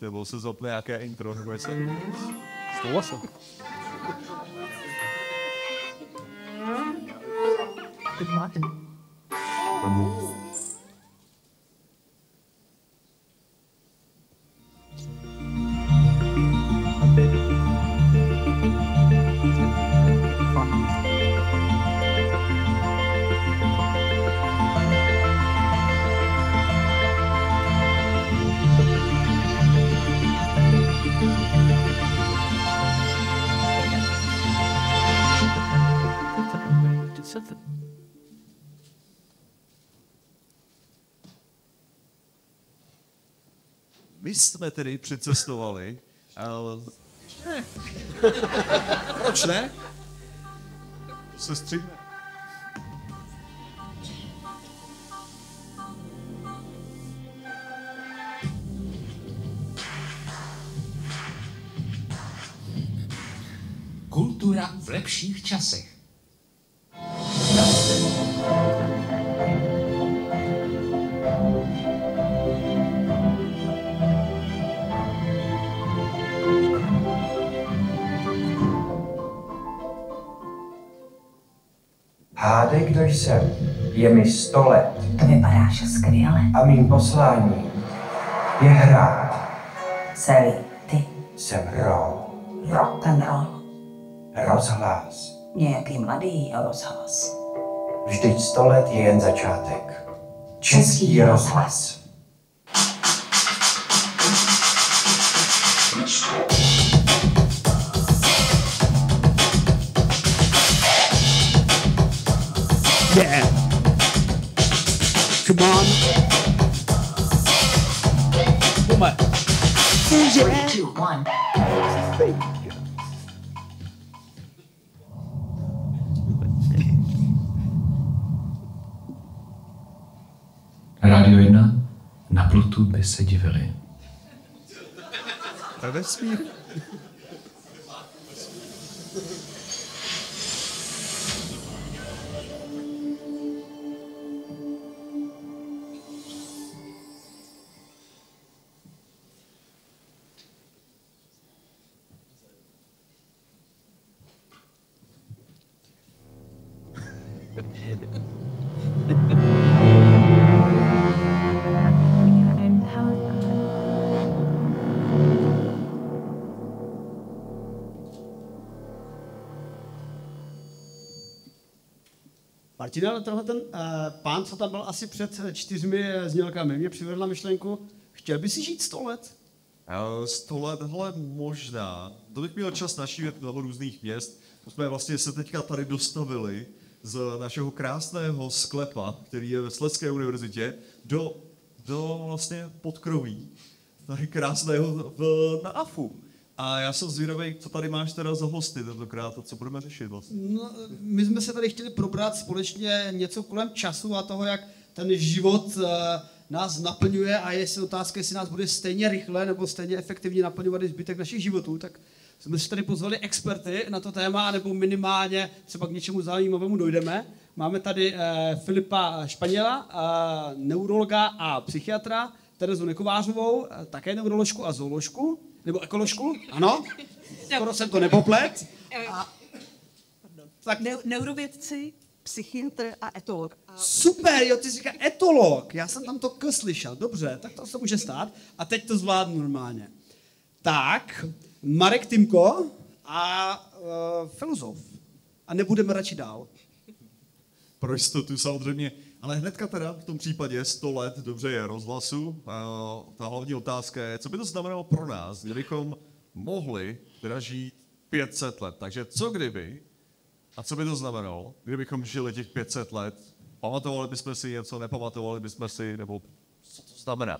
Nebo se zapne nějaké intro, nebo něco. Souhlasím. Good morning. Jsme tedy přicestovali. Ale... Ne. Proč ne? Se stříhne. Kultura v lepších časech. Hádej, kdo jsem. Je mi sto let To vypadáš skvěle. a mým posláním je hrát. Celý ty Jsem ro, rock and roll. rozhlas. Nějaký mladý rozhlas. Vždyť sto let je jen začátek. Český rozhlas. Yeah. Two, one. Radio 1. Na Plutu by se divili. To je Martina, tenhle ten uh, pán, co tam byl asi před eh, čtyřmi eh, znělkami, mě přivedl myšlenku, chtěl by si žít sto let? Eh, Sto let, hele, možná. To bych měl čas našívat mnoho různých měst. My jsme vlastně se teďka tady dostavili z našeho krásného sklepa, který je ve Sledské univerzitě, do, do vlastně podkroví. Tady krásného v, na AFU. A já jsem zvědavý, co tady máš teda za hosty tentokrát a co budeme řešit vlastně. No, my jsme se tady chtěli probrat společně něco kolem času a toho, jak ten život uh, nás naplňuje a jestli otázka, jestli nás bude stejně rychle nebo stejně efektivně naplňovat i zbytek našich životů, tak jsme si tady pozvali experty na to téma, nebo minimálně třeba k něčemu zajímavému dojdeme. Máme tady uh, Filipa Španěla, uh, neurologa a psychiatra, Terezu Nekovářovou, uh, také neuroložku a zooložku, nebo ekoložku, ano, skoro jsem to nepoplet. Tak Neu- neurovědci, psychiatr a etolog. A Super, jo, ty jsi říká etolog. Já jsem tam to k slyšel. Dobře, tak to se může stát. A teď to zvládnu normálně. Tak, Marek Timko a uh, filozof. A nebudeme radši dál. Pro jistotu samozřejmě. Ale hnedka teda v tom případě 100 let dobře je rozhlasu. A ta hlavní otázka je, co by to znamenalo pro nás, kdybychom mohli teda žít 500 let. Takže co kdyby, a co by to znamenalo, kdybychom žili těch 500 let, pamatovali bychom si něco, nepamatovali bychom si, nebo co to znamená?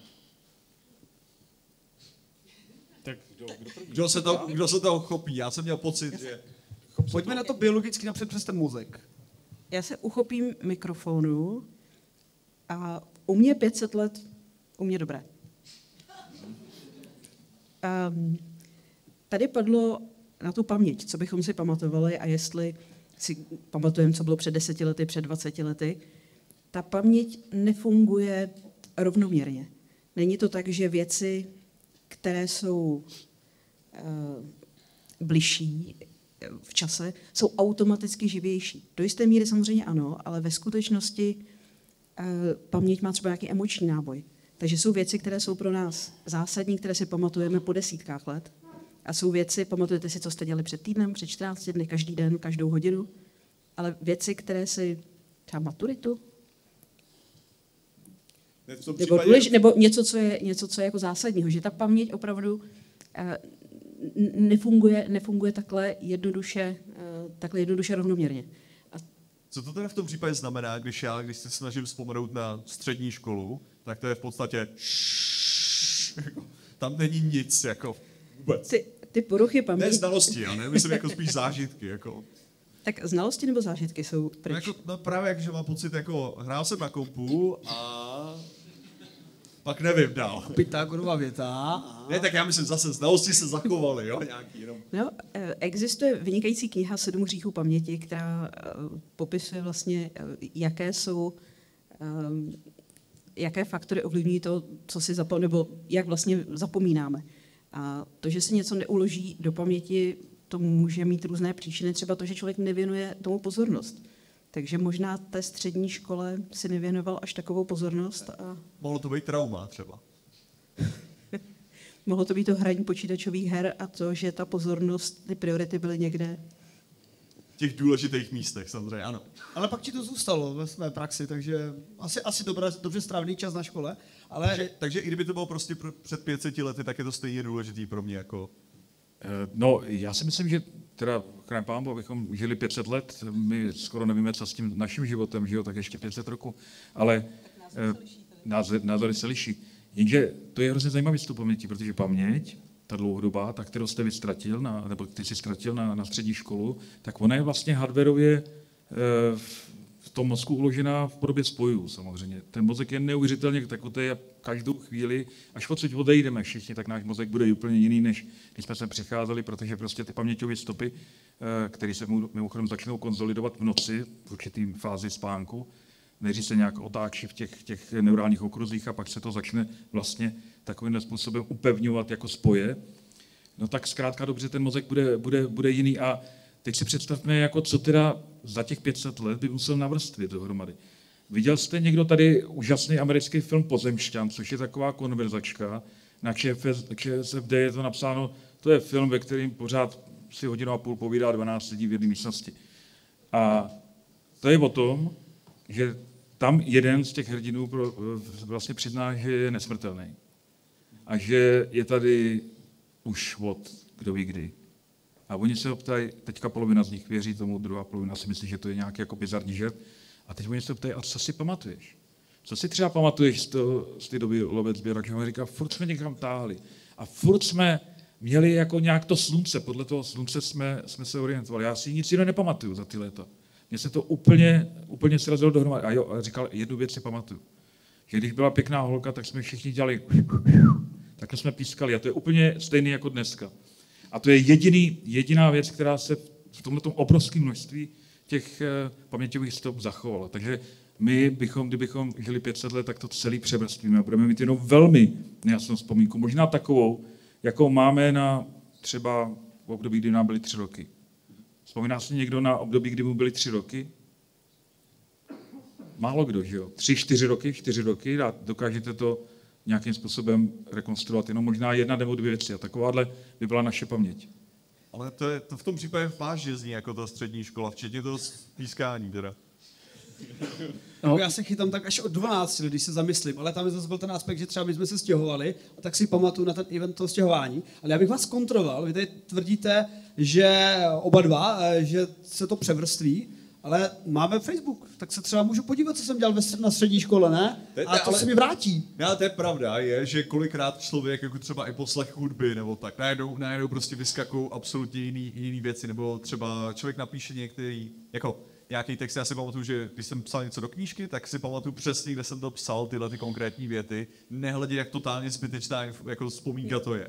Tak kdo, kdo, kdo, se to, kdo se toho chopí? Já jsem měl pocit, že... Pojďme na to biologicky napřed přes ten mozek. já se uchopím mikrofonu a u mě 500 let, u mě dobré. Um, tady padlo na tu paměť, co bychom si pamatovali a jestli si pamatujeme, co bylo před deseti lety, před 20 lety. Ta paměť nefunguje rovnoměrně. Není to tak, že věci, které jsou eh, bližší eh, v čase, jsou automaticky živější. Do jisté míry samozřejmě ano, ale ve skutečnosti paměť má třeba nějaký emoční náboj. Takže jsou věci, které jsou pro nás zásadní, které si pamatujeme po desítkách let. A jsou věci, pamatujete si, co jste dělali před týdnem, před 14 dny, každý den, každou hodinu. Ale věci, které si, třeba maturitu, Ne, v tom nebo, případě- důlež, nebo něco, co je, něco, co je jako zásadního, že ta paměť opravdu eh, nefunguje, nefunguje takhle jednoduše, eh, takhle jednoduše rovnoměrně. Co to teda v tom případě znamená, když já, když se snažím vzpomenout na střední školu, tak to je v podstatě tam není nic, jako vůbec. ty, ty poruchy Ne paměti, znalosti, já nemyslím jako spíš zážitky, jako. tak znalosti nebo zážitky jsou No, pryč. jako, no právě jak, že mám pocit, jako hrál jsem na kompu a pak nevím dál. Pythagorova věta. A... Ne, tak já myslím zase, znalosti se zachovaly, jo, nějaký jenom. No, eh, existuje vynikající kniha Sedm hříchů paměti, která eh, popisuje vlastně, eh, jaké jsou, ehm, jaké faktory ovlivňují to, co si zapom- nebo jak vlastně zapomínáme. A to, že se něco neuloží do paměti, to může mít různé příčiny, třeba to, že člověk nevěnuje tomu pozornost. Takže možná té střední škole si nevěnoval až takovou pozornost a Mohlo to být trauma třeba. mohlo to být to hraní počítačových her a to, že ta pozornost, ty priority byly někde V těch důležitých místech, samozřejmě, ano. Ale pak ti to zůstalo ve své praxi, takže asi, asi dobré, dobře strávený čas na škole. Ale Takže, takže i kdyby to bylo prostě pro, před 500 lety, tak je to stejně důležitý pro mě, jako No, já si myslím, že teda chraň pán, abychom žili 500 let, my skoro nevíme, co s tím naším životem, že jo, tak ještě 500 roku, ale eh, názory, názory se liší. Jenže to je hrozně zajímavý z paměti, protože paměť, ta dlouhodobá, ta, kterou jste vystratil, na, nebo ty jsi ztratil na, na střední školu, tak ona je vlastně hardwareově eh, v tom mozku uložená v podobě spojů samozřejmě. Ten mozek je neuvěřitelně takový a každou chvíli, až odsud odejdeme všichni, tak náš mozek bude úplně jiný, než když jsme se přicházeli, protože prostě ty paměťové stopy, eh, které se mimochodem začnou konzolidovat v noci, v určitým fázi spánku, než se nějak otáčí v těch, těch neurálních okruzích a pak se to začne vlastně takovým způsobem upevňovat jako spoje, no tak zkrátka dobře ten mozek bude, bude, bude jiný a teď si představme, jako co teda za těch 500 let by musel navrstvit dohromady. Viděl jste někdo tady úžasný americký film Pozemšťan, což je taková konverzačka, na ČSFD je to napsáno, to je film, ve kterém pořád si hodinu a půl povídá 12 lidí v jedné místnosti. A to je o tom, že tam jeden z těch hrdinů pro, vlastně přizná, že je nesmrtelný. A že je tady už od kdo ví kdy. A oni se ho ptají, teďka polovina z nich věří tomu, druhá polovina si myslí, že to je nějaký jako bizarní žert. A teď oni se ho ptají, a co si pamatuješ? Co si třeba pamatuješ z, toho, z té doby lovec sběrak? Že on říká, furt jsme někam táhli. A furt jsme měli jako nějak to slunce, podle toho slunce jsme, jsme se orientovali. Já si nic jiného nepamatuju za ty léta. Mně se to úplně, úplně srazilo dohromady. A jo, a říkal, jednu věc si pamatuju. Že když byla pěkná holka, tak jsme všichni dělali takhle jsme pískali. A to je úplně stejný jako dneska. A to je jediný, jediná věc, která se v tomto obrovském množství těch eh, paměťových stop zachovala. Takže my bychom, kdybychom žili 500 let, tak to celý převrstvíme budeme mít jenom velmi nejasnou vzpomínku. Možná takovou, jakou máme na třeba v období, kdy nám byly tři roky. Vzpomíná si někdo na období, kdy mu byly tři roky? Málo kdo, že jo? Tři, čtyři roky, čtyři roky a dokážete to nějakým způsobem rekonstruovat. Jenom možná jedna nebo dvě věci a takováhle by byla naše paměť. Ale to, je, to v tom případě vážně zní jako ta střední škola, včetně toho pískání teda. No. Já se chytám tak až od 12, když se zamyslím, ale tam je zase byl ten aspekt, že třeba my jsme se stěhovali, a tak si pamatuju na ten event toho stěhování. Ale já bych vás kontroloval, vy tady tvrdíte, že oba dva, eh, že se to převrství, ale máme Facebook, tak se třeba můžu podívat, co jsem dělal na střední škole, ne? To je- A to ale- se mi vrátí. No, to je pravda, je, že kolikrát člověk, jako třeba i poslech hudby, nebo tak, najednou, najednou prostě vyskakují absolutně jiný, jiný věci, nebo třeba člověk napíše některý, jako nějaký text, já si pamatuju, že když jsem psal něco do knížky, tak si pamatuju přesně, kde jsem to psal, tyhle ty konkrétní věty, nehledě, jak totálně zbytečná jako vzpomínka to je.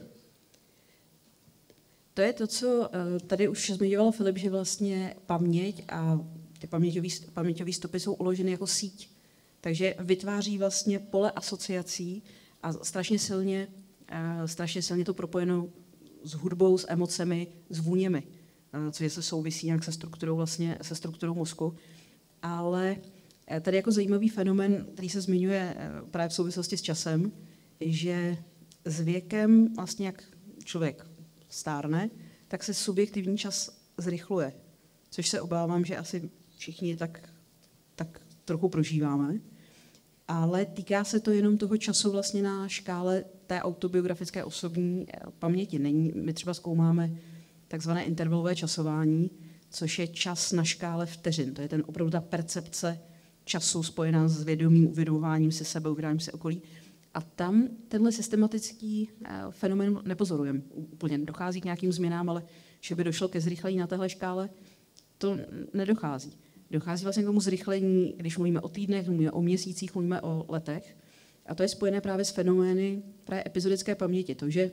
To je to, co eh, tady už zmiňoval Filip, že vlastně paměť a ty paměťové stopy jsou uloženy jako síť. Takže vytváří vlastně pole asociací a strašně silně eh, strašně silně to propojeno s hudbou, s emocemi, s vůněmi, eh, což se souvisí nějak se strukturou, vlastně, se strukturou mozku. Ale eh, tady jako zajímavý fenomen, který se zmiňuje právě v souvislosti s časem, že s věkem, vlastně jak člověk stárne, tak se subjektivní čas zrychluje, což se obávám, že asi všichni tak, tak trochu prožíváme. Ale týká se to jenom toho času vlastně na škále té autobiografické osobní eh, paměti. Není, my třeba zkoumáme takzvané intervalové časování, což je čas na škále vteřin. To je ten opravdu ta percepce času spojená s vědomým uvědomováním se sebe, uvědomováním se okolí. A tam tenhle systematický eh, fenomén nepozorujeme. Úplně dochází k nějakým změnám, ale že by došlo ke zrychlení na téhle škále, to nedochází. Dochází vlastně k tomu zrychlení, když mluvíme o týdnech, mluvíme o měsících, mluvíme o letech. A to je spojené právě s fenomény právě epizodické paměti. To, že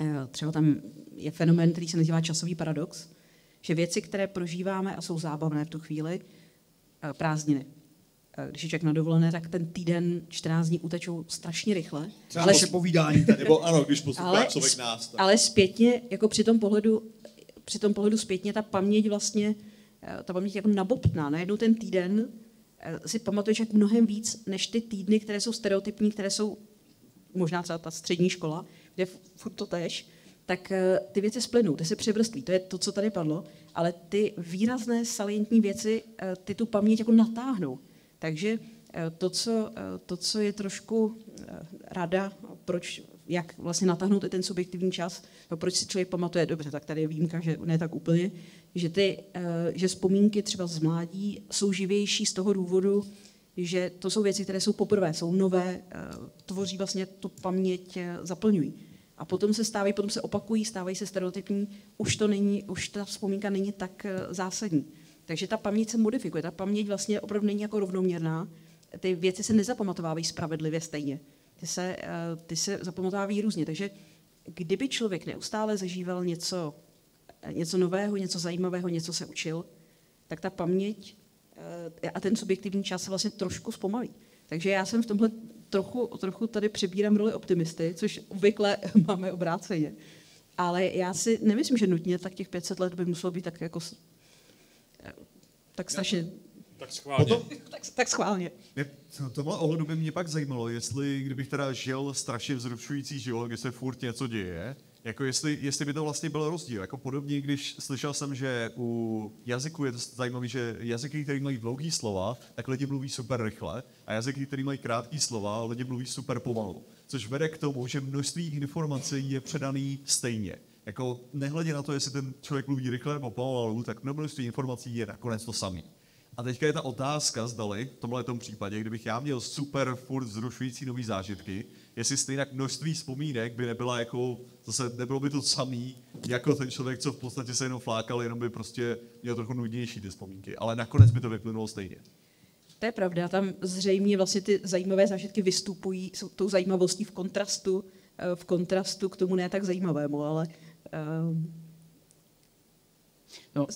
eh, třeba tam je fenomén, který se nazývá časový paradox, že věci, které prožíváme a jsou zábavné v tu chvíli, eh, prázdniny. Eh, Když je člověk na dovolené, tak ten týden, 14 dní utečou strašně rychle. Třeba naše povídání tady. Nebo ano, když poslouchá Ale, člověk nás. Tak. ale zpětně, jako při tom pohledu, při tom pohledu zpětně, ta paměť vlastně, ta paměť jako nabobtná. Najednou ten týden eh, si pamatuje člověk mnohem víc, než ty týdny, které jsou stereotypní, které jsou možná třeba ta střední škola, kde furt to tež, tak eh, ty věci splynou, ty se převrství, to je to, co tady padlo, ale ty výrazné salientní věci, eh, ty tu paměť jako natáhnou. Takže eh, to, co, eh, to, co je trošku eh, rada, proč, jak vlastně natáhnout i ten subjektivní čas, no proč si člověk pamatuje, dobře, tak tady je výjimka, že ne tak úplně, že, ty, eh, že vzpomínky třeba z mládí jsou živější z toho důvodu, že to jsou věci, které jsou poprvé, jsou nové, eh, tvoří vlastně tu paměť, eh, zaplňují. A potom se stávají, potom se opakují, stávají se stereotypní, už to není, už ta vzpomínka není tak zásadní. Takže ta paměť se modifikuje, ta paměť vlastně opravdu není jako rovnoměrná, ty věci se nezapamatovávají spravedlivě stejně. Ty se, eh, ty se zapamatovávají různě. Takže kdyby člověk neustále zažíval něco, eh, něco nového, něco zajímavého, něco se učil, tak ta paměť eh, a ten subjektivní čas se vlastně trošku zpomalí. Takže já jsem v tomhle trochu, trochu tady přebírám roli optimisty, což obvykle máme obráceně. Ale já si nemyslím, že nutně tak těch 500 let by muselo být tak jako tak strašně, Tak schválně. Potom, tak, tak schválně. mě, v tomhle ohledu by mě pak zajímalo, jestli kdybych teda žil strašně vzrušující život, kde se furt něco děje, jako jestli, jestli by to vlastně byl rozdíl. Jako podobně, když slyšel jsem, že u jazyku je to zajímavé, že jazyky, které mají dlouhý slova, tak lidi mluví super rychle a jazyky, které mají krátký slova, lidi mluví super pomalu. Což vede k tomu, že množství informací je předaný stejně. Jako nehledě na to, jestli ten člověk mluví rychle nebo pomalu, tak množství informací je nakonec to samé. A teďka je ta otázka, zdali v tomhle tom případě, kdybych já měl super furt zrušující nový zážitky, jestli stejně množství vzpomínek by nebyla jako, zase nebylo by to samý, jako ten člověk, co v podstatě se jenom flákal, jenom by prostě měl trochu nudnější ty vzpomínky. Ale nakonec by to vyplynulo stejně. To je pravda, tam zřejmě vlastně ty zajímavé zážitky vystupují s tou zajímavostí v kontrastu, eh, v kontrastu k tomu ne tak zajímavému, ale um, No,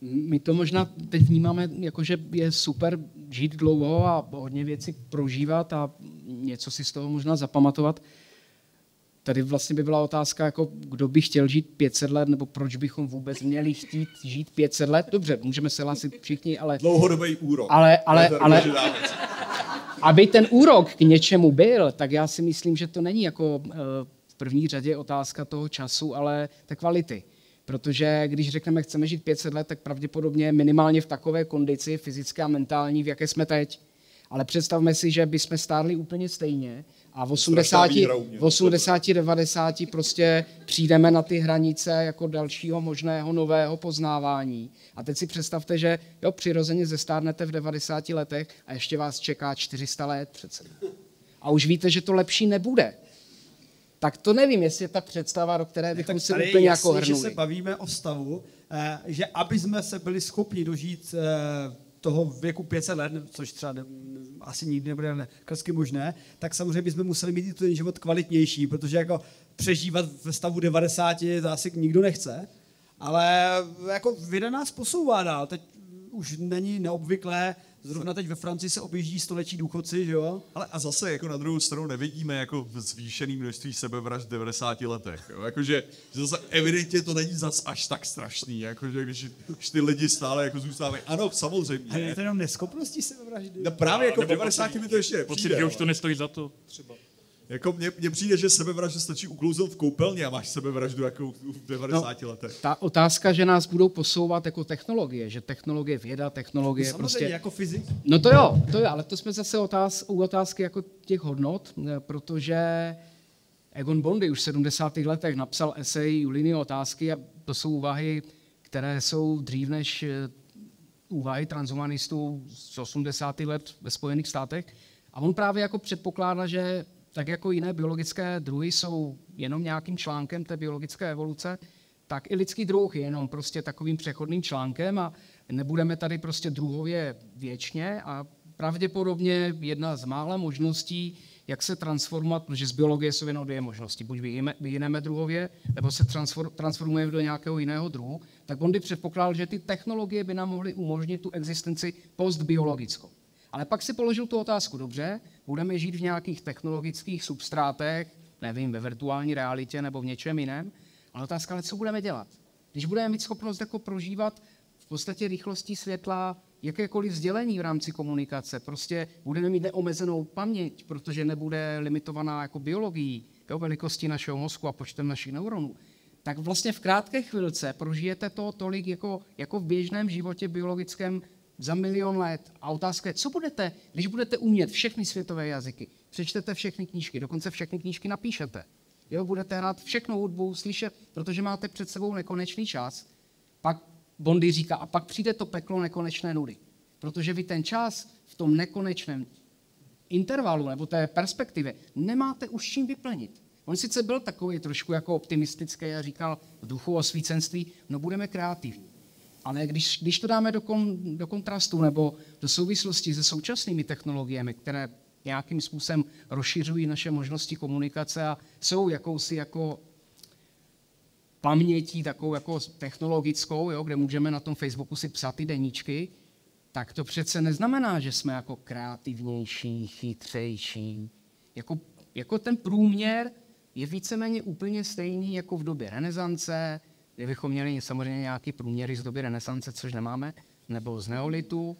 my to možná teď vnímáme jako, že je super žít dlouho a hodně věcí prožívat a něco si z toho možná zapamatovat. Tady vlastně by byla otázka, jako kdo by chtěl žít 500 let, nebo proč bychom vůbec měli chtít žít 500 let. Dobře, můžeme se hlásit všichni, ale Dlouhodobý úrok. Ale- ale- ale- věc. aby ten úrok k něčemu byl, tak já si myslím, že to není jako eh, v první řadě otázka toho času, ale té kvality. Protože když řekneme, chceme žít 500 let, tak pravděpodobně minimálně v takové kondici fyzické a mentální, v jaké jsme teď. Ale představme si, že bychom stárli úplně stejně a v 80, výhra u mě. v 80, 90 prostě přijdeme na ty hranice jako dalšího možného nového poznávání. A teď si představte, že jo, přirozeně zestárnete v 90 letech a ještě vás čeká 400 let přece. A už víte, že to lepší nebude. Tak to nevím, jestli je ta představa, do které bychom Tak je úplně jako že hrnuli. se bavíme o stavu, eh, že aby jsme se byli schopni dožít eh, toho věku 500 let, což třeba ne, asi nikdy nebude nekrsky možné, tak samozřejmě bychom museli mít i ten život kvalitnější, protože jako přežívat ve stavu 90 to asi nikdo nechce, ale jako věda nás posouvá dál. Teď už není neobvyklé Zrovna teď ve Francii se objíždí století důchodci, že jo? Ale a zase jako na druhou stranu nevidíme jako zvýšený množství sebevražd v 90 letech. Jo? Jakože že zase evidentně to není zas až tak strašný, jakože když, když ty lidi stále jako zůstávají. Ano, samozřejmě. Ale je to jenom neschopností sebevraždy. No právě jako v Nebo 90 mi to ještě Pocit, nepřijde. že už to nestojí za to třeba. Jako mně, mně přijde, že sebevražda stačí uklouznout v koupelně a máš sebevraždu jako v 90 no, letech. Ta otázka, že nás budou posouvat jako technologie, že technologie věda, technologie Samozřejmě prostě... jako fyzik. No to jo, to jo, ale to jsme zase otáz, u otázky jako těch hodnot, eh, protože Egon Bondy už v 70. letech napsal esej Juliny otázky a to jsou úvahy, které jsou dřív než eh, úvahy transhumanistů z 80. let ve Spojených státech. A on právě jako předpokládá, že tak jako jiné biologické druhy jsou jenom nějakým článkem té biologické evoluce, tak i lidský druh je jenom prostě takovým přechodným článkem a nebudeme tady prostě druhově věčně a pravděpodobně jedna z mála možností, jak se transformovat, protože z biologie jsou jenom dvě možnosti. Buď vyjineme druhově, nebo se transfor- transformujeme do nějakého jiného druhu. Tak Bondy předpokládal, že ty technologie by nám mohly umožnit tu existenci postbiologickou. Ale pak si položil tu otázku, dobře, budeme žít v nějakých technologických substrátech, nevím, ve virtuální realitě nebo v něčem jiném, ale otázka, ale co budeme dělat? Když budeme mít schopnost jako prožívat v podstatě rychlostí světla jakékoliv sdělení v rámci komunikace, prostě budeme mít neomezenou paměť, protože nebude limitovaná jako biologií, jo, velikostí našeho mozku a počtem našich neuronů, tak vlastně v krátké chvilce prožijete to tolik jako, jako v běžném životě biologickém za milion let. A otázka je, co budete, když budete umět všechny světové jazyky, přečtete všechny knížky, dokonce všechny knížky napíšete. Jo, budete hrát všechno hudbu, slyšet, protože máte před sebou nekonečný čas. Pak Bondy říká, a pak přijde to peklo nekonečné nudy. Protože vy ten čas v tom nekonečném intervalu nebo té perspektivě nemáte už čím vyplnit. On sice byl takový trošku jako optimistický a říkal v duchu osvícenství, no budeme kreativní. Ale když, když to dáme do, kon, do kontrastu nebo do souvislosti se současnými technologiemi, které nějakým způsobem rozšiřují naše možnosti komunikace a jsou jakousi jako pamětí takovou jako technologickou, jo, kde můžeme na tom Facebooku si psát ty deníčky, tak to přece neznamená, že jsme jako kreativnější, chytřejší. Jako, jako ten průměr je víceméně úplně stejný jako v době renesance, kde bychom měli samozřejmě nějaký průměry z doby renesance, což nemáme, nebo z neolitu.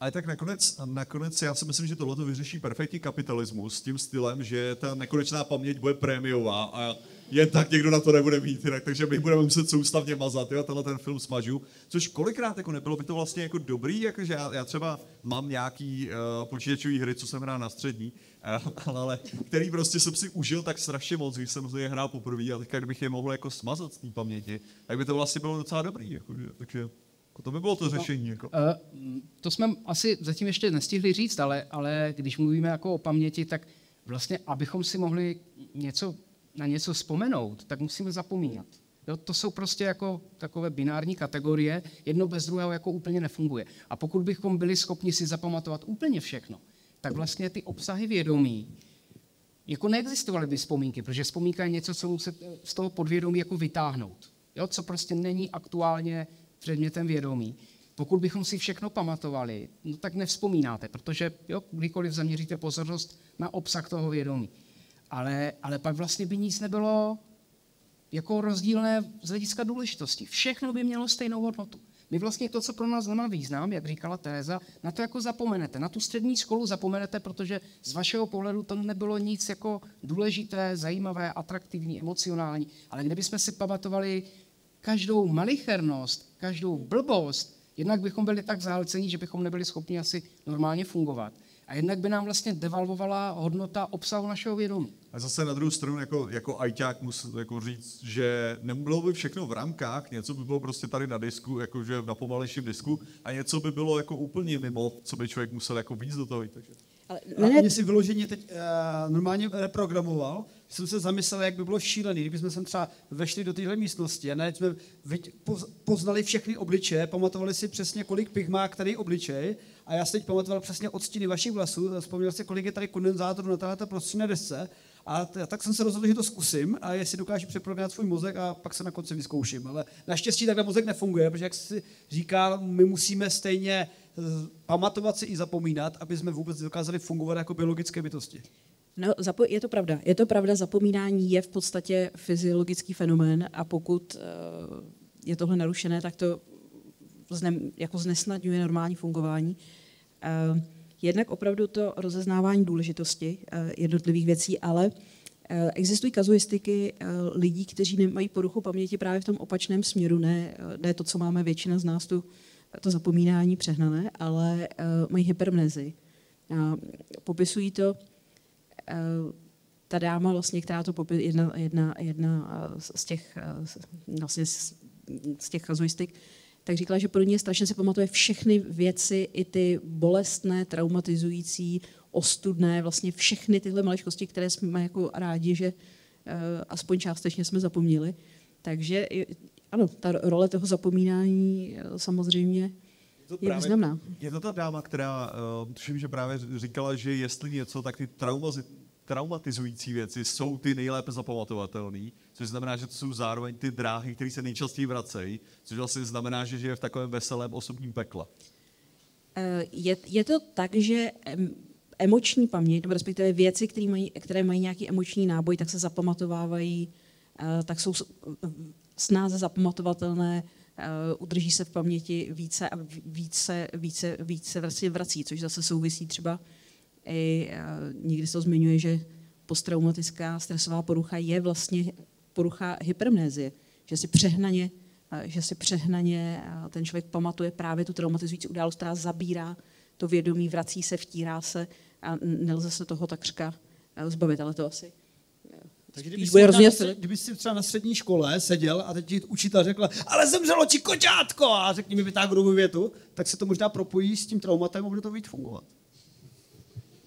Ale tak nakonec, nakonec já si myslím, že tohle vyřeší perfektní kapitalismus s tím stylem, že ta nekonečná paměť bude prémiová a jen tak někdo na to nebude mít, jinak, takže my budeme muset soustavně mazat, jo, tenhle ten film smažu, což kolikrát jako nebylo by to vlastně jako dobrý, jakože já, já třeba mám nějaký uh, počítačový hry, co jsem hrál na střední, uh, ale který prostě jsem si užil tak strašně moc, když jsem je hrál poprvé a teďka kdybych je mohl jako smazat z té paměti, tak by to vlastně bylo docela dobrý, jakože, takže jako to by bylo to řešení. Jako. Uh, to jsme asi zatím ještě nestihli říct, ale, ale když mluvíme jako o paměti, tak vlastně, abychom si mohli něco, na něco vzpomenout, tak musíme zapomínat. Jo, to jsou prostě jako takové binární kategorie, jedno bez druhého jako úplně nefunguje. A pokud bychom byli schopni si zapamatovat úplně všechno, tak vlastně ty obsahy vědomí, jako neexistovaly by vzpomínky, protože vzpomínka je něco, co musíte z toho podvědomí jako vytáhnout. Jo, co prostě není aktuálně předmětem vědomí. Pokud bychom si všechno pamatovali, no tak nevzpomínáte, protože jo, kdykoliv zaměříte pozornost na obsah toho vědomí. Ale, ale pak vlastně by nic nebylo jako rozdílné z hlediska důležitosti. Všechno by mělo stejnou hodnotu. My vlastně to, co pro nás nemá význam, jak říkala Tereza, na to jako zapomenete. Na tu střední školu zapomenete, protože z vašeho pohledu to nebylo nic jako důležité, zajímavé, atraktivní, emocionální. Ale kdybychom si pamatovali každou malichernost, každou blbost, jednak bychom byli tak zahlcení, že bychom nebyli schopni asi normálně fungovat. A jednak by nám vlastně devalvovala hodnota obsahu našeho vědomí. A zase na druhou stranu, jako, jako ajťák musím jako říct, že nebylo by všechno v rámkách, něco by bylo prostě tady na disku, jakože na pomalejším disku, a něco by bylo jako úplně mimo, co by člověk musel jako víc do toho. jít, Takže. Ale A mě si vyloženě teď uh, normálně reprogramoval, jsem se zamyslel, jak by bylo šílený, kdybychom sem třeba vešli do téhle místnosti a najednou jsme poznali všechny obličeje, pamatovali si přesně, kolik pich má který obličej a já si teď pamatoval přesně odstíny vašich vlasů, vzpomněl si, kolik je tady kondenzátorů na této prostřední desce A t- tak jsem se rozhodl, že to zkusím a jestli dokážu přeprogramovat svůj mozek a pak se na konci vyzkouším. Ale naštěstí takhle mozek nefunguje, protože jak si říká, my musíme stejně z- pamatovat si i zapomínat, aby jsme vůbec dokázali fungovat jako biologické bytosti. No, zapo- je to pravda. Je to pravda, zapomínání je v podstatě fyziologický fenomén a pokud uh, je tohle narušené, tak to zne, jako znesnadňuje normální fungování. Uh, jednak opravdu to rozeznávání důležitosti uh, jednotlivých věcí, ale uh, existují kazuistiky lidí, kteří nemají poruchu paměti právě v tom opačném směru, ne, ne to, co máme většina z nás, tu, to zapomínání přehnané, ale mají hypermnezi. Uh, popisují to Eh, ta dáma, vlastně, která to popí, jedna, jedna, jedna eh, z těch, eh, vlastně z těch kazuistik, tak říkala, že pro ně strašně si pamatuje všechny věci, i ty bolestné, traumatizující, ostudné, vlastně všechny tyhle maličkosti, které jsme jako rádi, že eh, aspoň částečně jsme zapomněli. Takže ano, ta role toho zapomínání eh, samozřejmě to je významná. Je to ta dáma, která, uh, tuším, že právě říkala, že jestli něco, tak ty traumazi, traumatizující věci jsou ty nejlépe zapamatovatelné, což znamená, že to jsou zároveň ty dráhy, které se nejčastěji vracejí, což vlastně znamená, že žije v takovém veselém osobním pekle. Eh, Je, je to tak, že em, emoční paměť, nebo respektive věci, které mají, které mají nějaký emoční náboj, tak se zapamatovávají, eh, tak jsou snáze zapamatovatelné, eh, udrží se v paměti více a více, více, více vrací, což zase souvisí třeba i, někdy se to zmiňuje, že posttraumatická stresová porucha je vlastně porucha hypermnézie, že si přehnaně eh, že si přehnaně eh, ten člověk pamatuje právě tu traumatizující událost, která zabírá to vědomí, vrací se, vtírá se a nelze se toho takřka zbavit, ale to asi Takže spíš kdyby bude si, hrozně na, střed- kdyby si třeba na střední škole seděl a teď ti učitel řekl, ale zemřelo ti koťátko a řekni mi Pythagorovou větu, tak se to možná propojí s tím traumatem a bude to víc fungovat.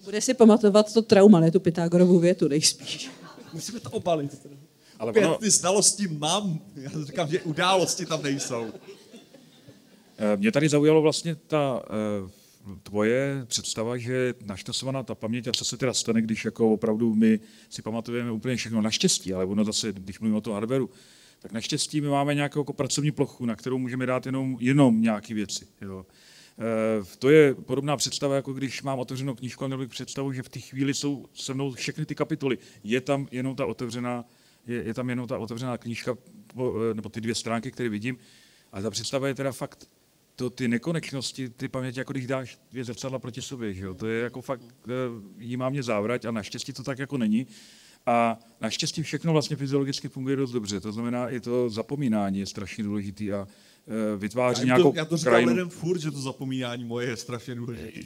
Bude si pamatovat to trauma, ne tu Pythagorovou větu nejspíš. Musíme to obalit. Ale Pět ono, ty znalosti mám, já říkám, že události tam nejsou. eh, mě tady zaujalo vlastně ta eh, tvoje představa, že naštosovaná ta paměť a co se teda stane, když jako opravdu my si pamatujeme úplně všechno naštěstí, ale ono zase, když mluvím o tom hardwareu, tak naštěstí my máme nějakou jako pracovní plochu, na kterou můžeme dát jenom, jenom nějaké věci. Jo. Eh, To je podobná představa, jako když mám otevřenou knížku a měl bych představu, že v té chvíli jsou se mnou všechny ty kapitoly. Je tam jenom ta otevřená, je, je tam jenom ta otevřená knížka, eh, nebo ty dvě stránky, které vidím. A ta představa je teda fakt, to ty nekonečnosti, ty paměti, jako když dáš dvě zrcadla proti sobě, že jo? to je jako fakt, eh, jí má mě závrať a naštěstí to tak jako není. A naštěstí všechno vlastně fyziologicky funguje dost dobře, to znamená i to zapomínání je strašně důležitý a vytváří Já, nějakou to, já to říkám krajinu. lidem furt, že to zapomínání moje je strašně důležité.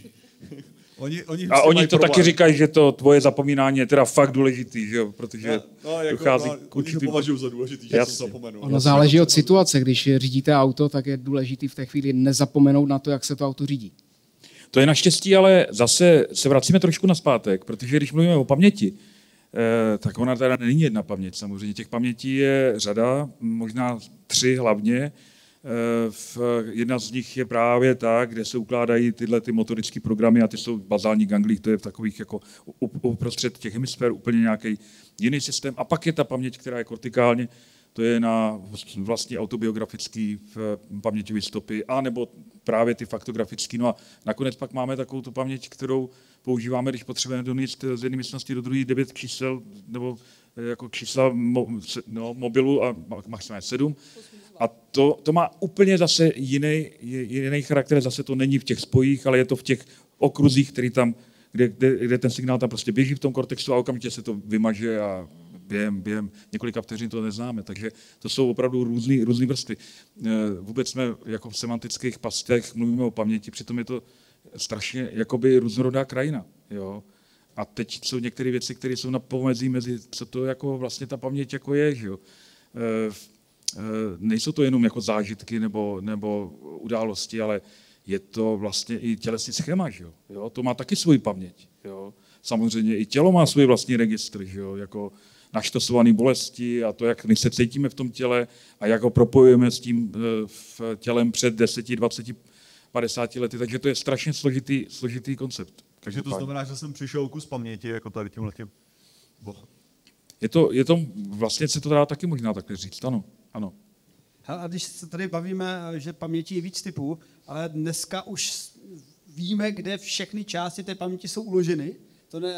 oni, oni A tím oni to problém. taky říkají, že to tvoje zapomínání je teda fakt důležitý, že jo? protože No, jako, dochází no, k určitým... považují za důležitý, že Jasně. to zapomenu. Ono záleží od situace. Když řídíte auto, tak je důležité v té chvíli nezapomenout na to, jak se to auto řídí. To je naštěstí, ale zase se vracíme trošku na zpátek, protože když mluvíme o paměti, eh, tak ona teda není jedna paměť samozřejmě. Těch pamětí je řada, možná tři hlavně. Eh, V, jedna z nich je právě ta, kde se ukládají tyhle ty motorické programy a ty jsou v bazální ganglích, to je v takových jako uprostřed těch hemisfér úplně nějaký jiný systém. A pak je ta paměť, která je kortikálně, to je na vlastně autobiografický paměťové stopy, a nebo právě ty faktografický. No a nakonec pak máme takovou tu paměť, kterou používáme, když potřebujeme donést z jedné místnosti do druhé devět čísel, nebo eh, jako čísla mo, no, mobilu a ma- maximálně sedm. A to, to má úplně zase jiný, jiný charakter, zase to není v těch spojích, ale je to v těch okruzích, který tam, kde, kde, kde ten signál tam prostě běží v tom kontextu a okamžitě se to vymaže a během, během několika vteřin to neznáme. Takže to jsou opravdu různé různý vrstvy. Eh, Vůbec jsme jako v semantických pastech mluvíme o paměti, přitom je to strašně jakoby různorodá krajina. Jo? A teď jsou některé věci, které jsou na pomezí mezi, co to jako vlastně ta paměť jako je. Že jo? Eh, Nejsou to jenom jako zážitky nebo, nebo události, ale je to vlastně i tělesný schéma, že jo? jo? To má taky svoji paměť. Jo? Samozřejmě i tělo má svůj vlastní registr, že jo? jako naštosované bolesti a to, jak my se cítíme v tom těle a jak ho propojujeme s tím eh, v tělem před 10, 20, 50 lety. Takže to je strašně složitý, složitý koncept. Takže to znamená, že jsem přišel kus paměti, jako tady tímhle tím. Je to, je to, vlastně se to dá taky možná takhle říct, ano, ano. A když se tady bavíme, že paměti je víc typů, ale dneska už víme, kde všechny části té paměti jsou uloženy. To ne,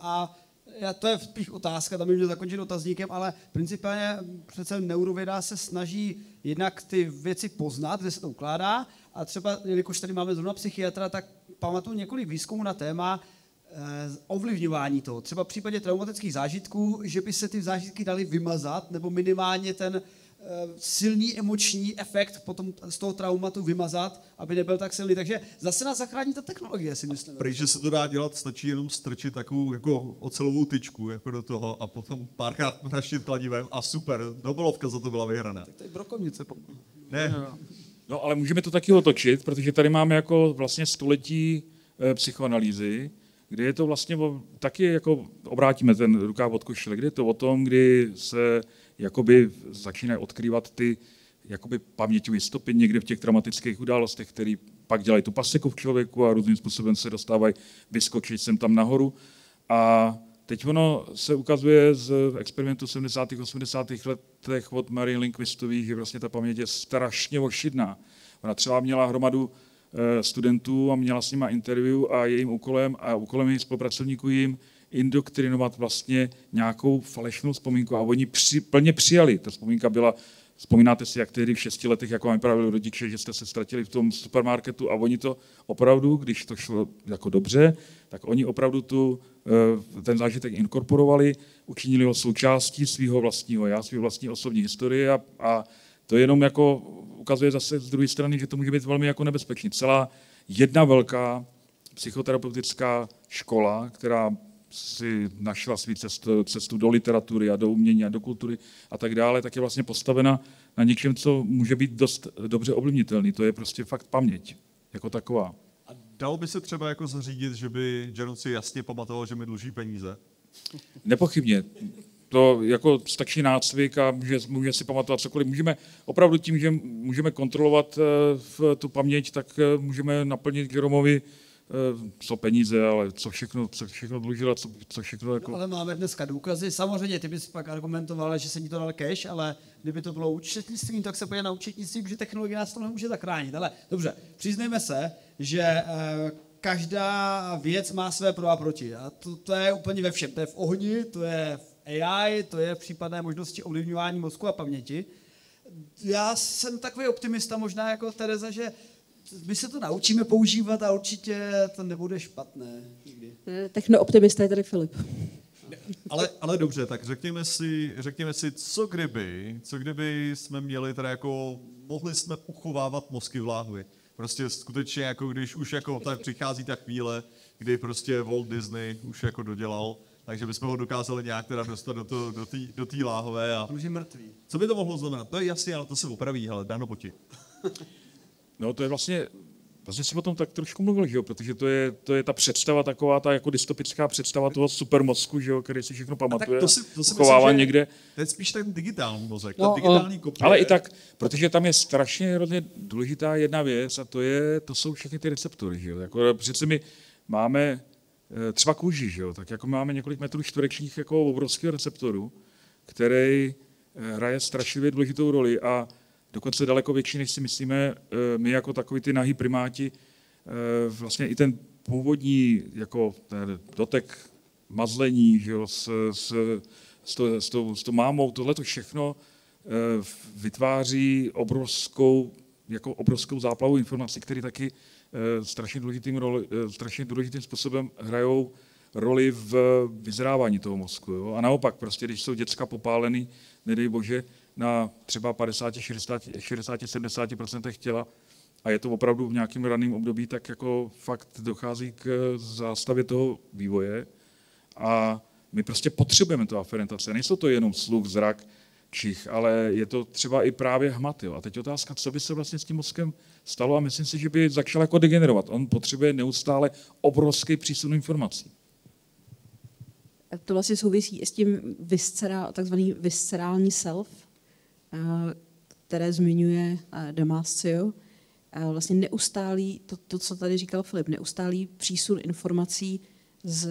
a já, to je spíš otázka, tam měl zakončit otazníkem, ale principálně přece neurověda se snaží jednak ty věci poznat, kde se to ukládá, a třeba, jelikož tady máme zrovna psychiatra, tak pamatuju několik výzkumů na téma eh, ovlivňování toho. Třeba v případě traumatických zážitků, že by se ty zážitky daly vymazat, nebo minimálně ten eh, silný emoční efekt potom z toho traumatu vymazat, aby nebyl tak silný. Takže zase nás zachrání ta technologie, si myslím. Prý, že se to dá dělat, stačí jenom strčit takovou jako ocelovou tyčku jako do toho a potom párkrát mraštit kladivem a super, dobolovka za to byla vyhraná. To je brokovnice. Ne, No ale můžeme to taky otočit, protože tady máme jako vlastně století eh, psychoanalýzy, kde je to vlastně o, taky jako obrátíme ten rukáv od košile, kde je to o tom, kdy se jakoby začínají odkrývat ty jakoby paměťové stopy někde v těch traumatických událostech, které pak dělají tu paseku v člověku a různým způsobem se dostávají vyskočit sem tam nahoru. A teď ono se ukazuje z experimentu 70. 80. letech od Mary Lindquistových, že vlastně ta paměť je strašně ošidná. Ona třeba měla hromadu studentů a měla s nima interview a jejím úkolem a úkolem jejich spolupracovníků jim indoktrinovat vlastně nějakou falešnou vzpomínku a oni při, plně přijali. Ta vzpomínka byla, vzpomínáte si, jak tehdy v šesti letech, jako vám vyprávěli rodiče, že jste se ztratili v tom supermarketu a oni to opravdu, když to šlo jako dobře, tak oni opravdu tu, eh, ten zážitek inkorporovali, učinili ho součástí svého vlastního já, svého vlastní osobní historie a, a to jenom jako ukazuje zase z druhé strany, že to může být velmi jako nebezpečný. Celá jedna velká psychoterapeutická škola, která si našla svou cestu, cestu do literatury a do umění a do kultury a tak dále, tak je vlastně postavena na něčem, co může být dost dobře ovlivnitelný. To je prostě fakt paměť jako taková. a dalo by se třeba jako zařídit, že by Jaron si jasně pamatoval, že mi dluží peníze? Nepochybně. To jako stačí nácvik a může, může si pamatovat cokoliv. Můžeme opravdu tím, že můžeme kontrolovat eh, v tu paměť, tak eh, můžeme naplnit Jeromovi eh, co peníze, ale co všechno, co všechno dlužil a co, co všechno jako... Ale máme dneska důkazy. Samozřejmě, ty bys pak argumentoval, že se ní to dal cash, ale kdyby to bylo účetnictvím, tak se pojde na účetnictví, že technologie nás to nemůže zachránit. Ale dobře, přiznejme se, že eh, každá věc má své pro a proti. A to, to je úplně ve všem. To je v ohni, to je AI, to je případné možnosti ovlivňování mozku a paměti. Já jsem takový optimista možná jako Tereza, že my se to naučíme používat a určitě to nebude špatné nikdy. Technooptimista je tady Filip. Ale, ale dobře, tak řekněme si, řekněme si, co kdyby, co kdyby jsme měli teda jako, mohli jsme uchovávat mozky v láhvi. Prostě skutečně jako když už jako tak přichází ta chvíle, kdy prostě Walt Disney už jako dodělal, takže bychom ho dokázali nějak teda dostat do, do té do tý láhové a On už je mrtvý. co by to mohlo znamenat? To je jasně, ale to se opraví, ale dáno poti. No to je vlastně, vlastně jsem o tom tak trošku mluvil, že jo? protože to je, to je ta představa taková, ta jako dystopická představa toho supermozku, že jo? který si všechno pamatuje, to si- to si myslím, že- někde. To je spíš ten digitální mozek, No, ta digitální kopie. Ale i tak, protože tam je strašně hrozně důležitá jedna věc a to, je, to jsou všechny ty receptory. Že jo? Jako, přece my máme třeba kůži, že jo? tak jako máme několik metrů čtverečních jako obrovského receptoru, který eh, hraje strašlivě důležitou roli a dokonce daleko větší, než si myslíme, eh, my jako takový ty nahý primáti, eh, vlastně i ten původní jako ten dotek mazlení že jo, s, s, s, to, s, tou, s tou mámou, tohle to všechno eh, vytváří obrovskou, jako obrovskou záplavu informací, které taky eh, strašně důležitým, roli, eh, strašně důležitým způsobem hrajou roli v vyzrávání toho mozku. Jo? A naopak, prostě, když jsou děcka popálený, nedej bože, na třeba 50, 60, 60 70% těla, a je to opravdu v nějakém raném období, tak jako fakt dochází k zástavě toho vývoje. A my prostě potřebujeme tu aferentaci. Nejsou to jenom sluch, zrak, čich, ale je to třeba i právě hmat. Jo. A teď otázka, co by se vlastně s tím mozkem stalo a myslím si, že by začal jako degenerovat. On potřebuje neustále obrovský přísun informací. To vlastně souvisí i s tím viscera, takzvaný viscerální self, eh, které zmiňuje eh, Damasio. Eh, Vlastně neustálý, to, to, co tady říkal Filip, neustálý přísun informací z,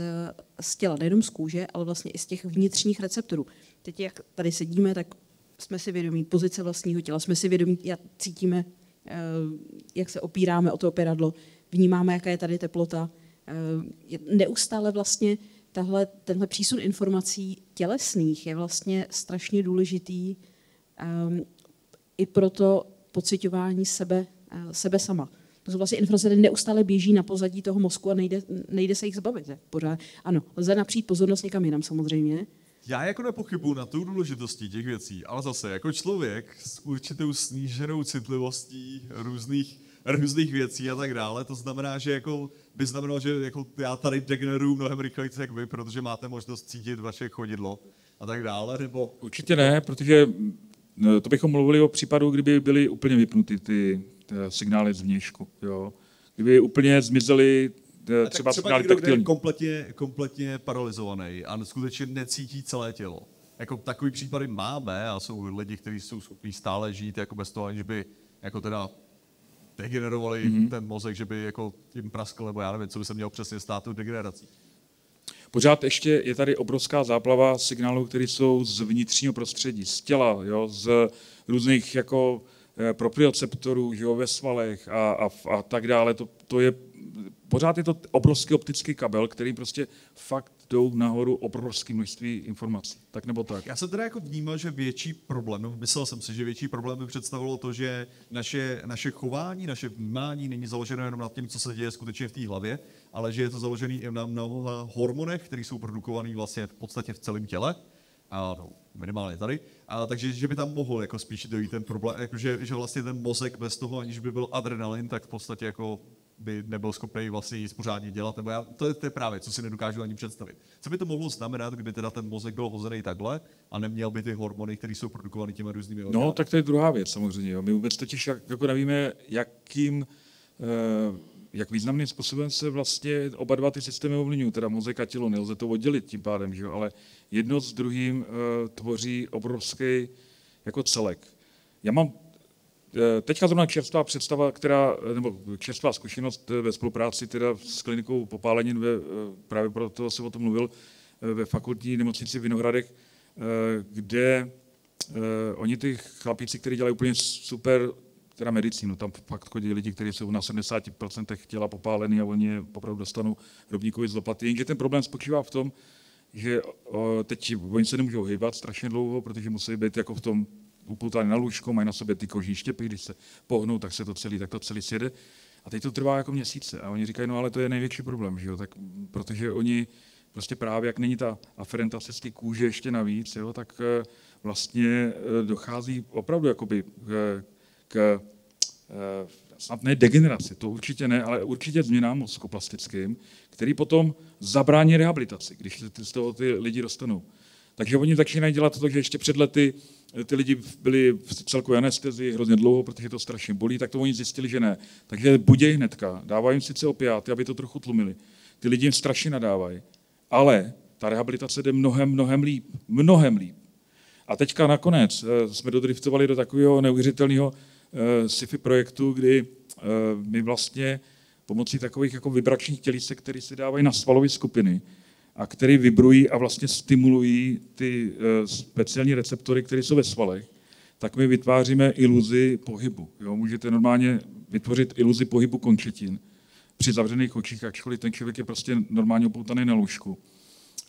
z těla, nejenom z kůže, ale vlastně i z těch vnitřních receptorů. Teď, jak tady sedíme, tak jsme si vědomí pozice vlastního těla, jsme si vědomí, jak cítíme, eh, jak se opíráme o to opěradlo, vnímáme, jaká je tady teplota. Eh, Neustále vlastně tahle, tenhle přísun informací tělesných je vlastně strašně důležitý um, i pro to pocitování sebe, sebe sama. To jsou vlastně informace, které neustále běží na pozadí toho mozku a nejde, nejde se jich zbavit. Pořád. Ano, lze napřít pozornost někam jinam samozřejmě, Já jako nepochybuju na tu důležitostí těch věcí, ale zase jako člověk s určitou sníženou citlivostí různých, různých věcí a tak dále, to znamená, že jako by znamenalo, že jako já tady degeneruju mnohem rychleji, jak vy, protože máte možnost cítit vaše chodidlo a tak dále, nebo Určitě ne, protože no, to bychom mluvili o případu, kdyby byly úplně vypnuty ty eh, signály zvnějšku. Jo. Kdyby úplně zmizely eh, třeba, třeba signály někdo, kdo je taktilní. kompletně, kompletně paralizovaný a skutečně necítí celé tělo. Jako takový případy máme a jsou lidi, kteří jsou schopni stále žít jako bez toho, aniž by jako teda degenerovali Mhm. mm-hmm. ten mozek, že by jako tím praskl, nebo já nevím, co by se mělo přesně stát tou degenerací. Pořád ještě je tady obrovská záplava signálů, které jsou z vnitřního prostředí, z těla, jo, z různých jako proprioceptorů že jo, ve svalech a, a, a tak dále. To, to je, pořád je to obrovský optický kabel, který prostě fakt jdou nahoru obrovské množství informací. Tak nebo tak. Já jsem teda jako vnímal, že větší problém, no, myslel jsem si, že větší problém by představovalo to, že naše, naše chování, naše vnímání není založeno jenom na tím, co se děje skutečně v té hlavě, ale že je to založené i na mnoha hormonech, které jsou produkované vlastně v podstatě v celém těle, a no, minimálně tady, a takže že by tam mohl jako spíš dojít ten problém, jako že, že vlastně ten mozek bez toho, aniž by byl adrenalin, tak v podstatě jako by nebyl schopný vlastně nic pořádně dělat, nebo já, to, je, to je právě, co si nedokážu ani představit. Co by to mohlo znamenat, kdyby teda ten mozek byl hozený takhle a neměl by ty hormony, které jsou produkovány těmi různými orgány? No, tak to je druhá věc samozřejmě. Jo. My vůbec totiž jak- jako nevíme, jakým, eh, jak významným způsobem se vlastně oba dva ty systémy ovlivňují, teda mozek a tělo, nelze to oddělit tím pádem, že jo? ale jedno s druhým eh, tvoří obrovský jako celek. Já mám eh, teďka zrovna čerstvá představa, která, eh, nebo čerstvá zkušenost ve spolupráci teda s klinikou popálenin, ve, právě proto jsem o tom mluvil, ve fakultní nemocnici v Vinohradech, kde oni ty chlapíci, kteří dělají úplně super teda medicínu, tam fakt chodí lidi, kteří jsou na 70% těla popálený a oni je opravdu dostanou hrobníkovi z lopaty. Jenže ten problém spočívá v tom, že o, teď oni se nemůžou hýbat strašně dlouho, protože musí být jako v tom upoutaný na lůžko, mají na sobě ty kožní štěpy, když se pohnou, tak se to celý, tak to celý sjede. A teď to trvá jako měsíce. A oni říkají, no ale to je největší problém, že jo? Tak, protože oni prostě právě, jak není ta aferentace z té kůže ještě navíc, jo, tak eh, vlastně eh, dochází opravdu jakoby k, k eh, snad ne degeneraci, to určitě ne, ale určitě změnám mozkoplastickým, který potom zabrání rehabilitaci, když z toho ty lidi dostanou. Takže oni začínají dělat to, že ještě před lety eh, ty lidi byli v celkové anestezii hrozně dlouho, protože to strašně bolí, tak to oni zjistili, že ne. Takže buděj hnedka, dávají jim sice opiáty, aby to trochu tlumili. Ty lidi jim strašně nadávají, ale ta rehabilitace jde mnohem, mnohem líp. Mnohem líp. A teďka nakonec eh, jsme dodriftovali do takového neuvěřitelného sci-fi projektu, kdy eh, my vlastně pomocí takových jako vibračních tělísek, které se dávají na svalové skupiny a které vibrují a vlastně stimulují ty eh, speciální receptory, které jsou ve svalech, tak my vytváříme iluzi pohybu. Jo? Můžete normálně vytvořit iluzi pohybu končetin při zavřených očích, ačkoliv ten člověk je prostě normálně opoutaný na lůžku.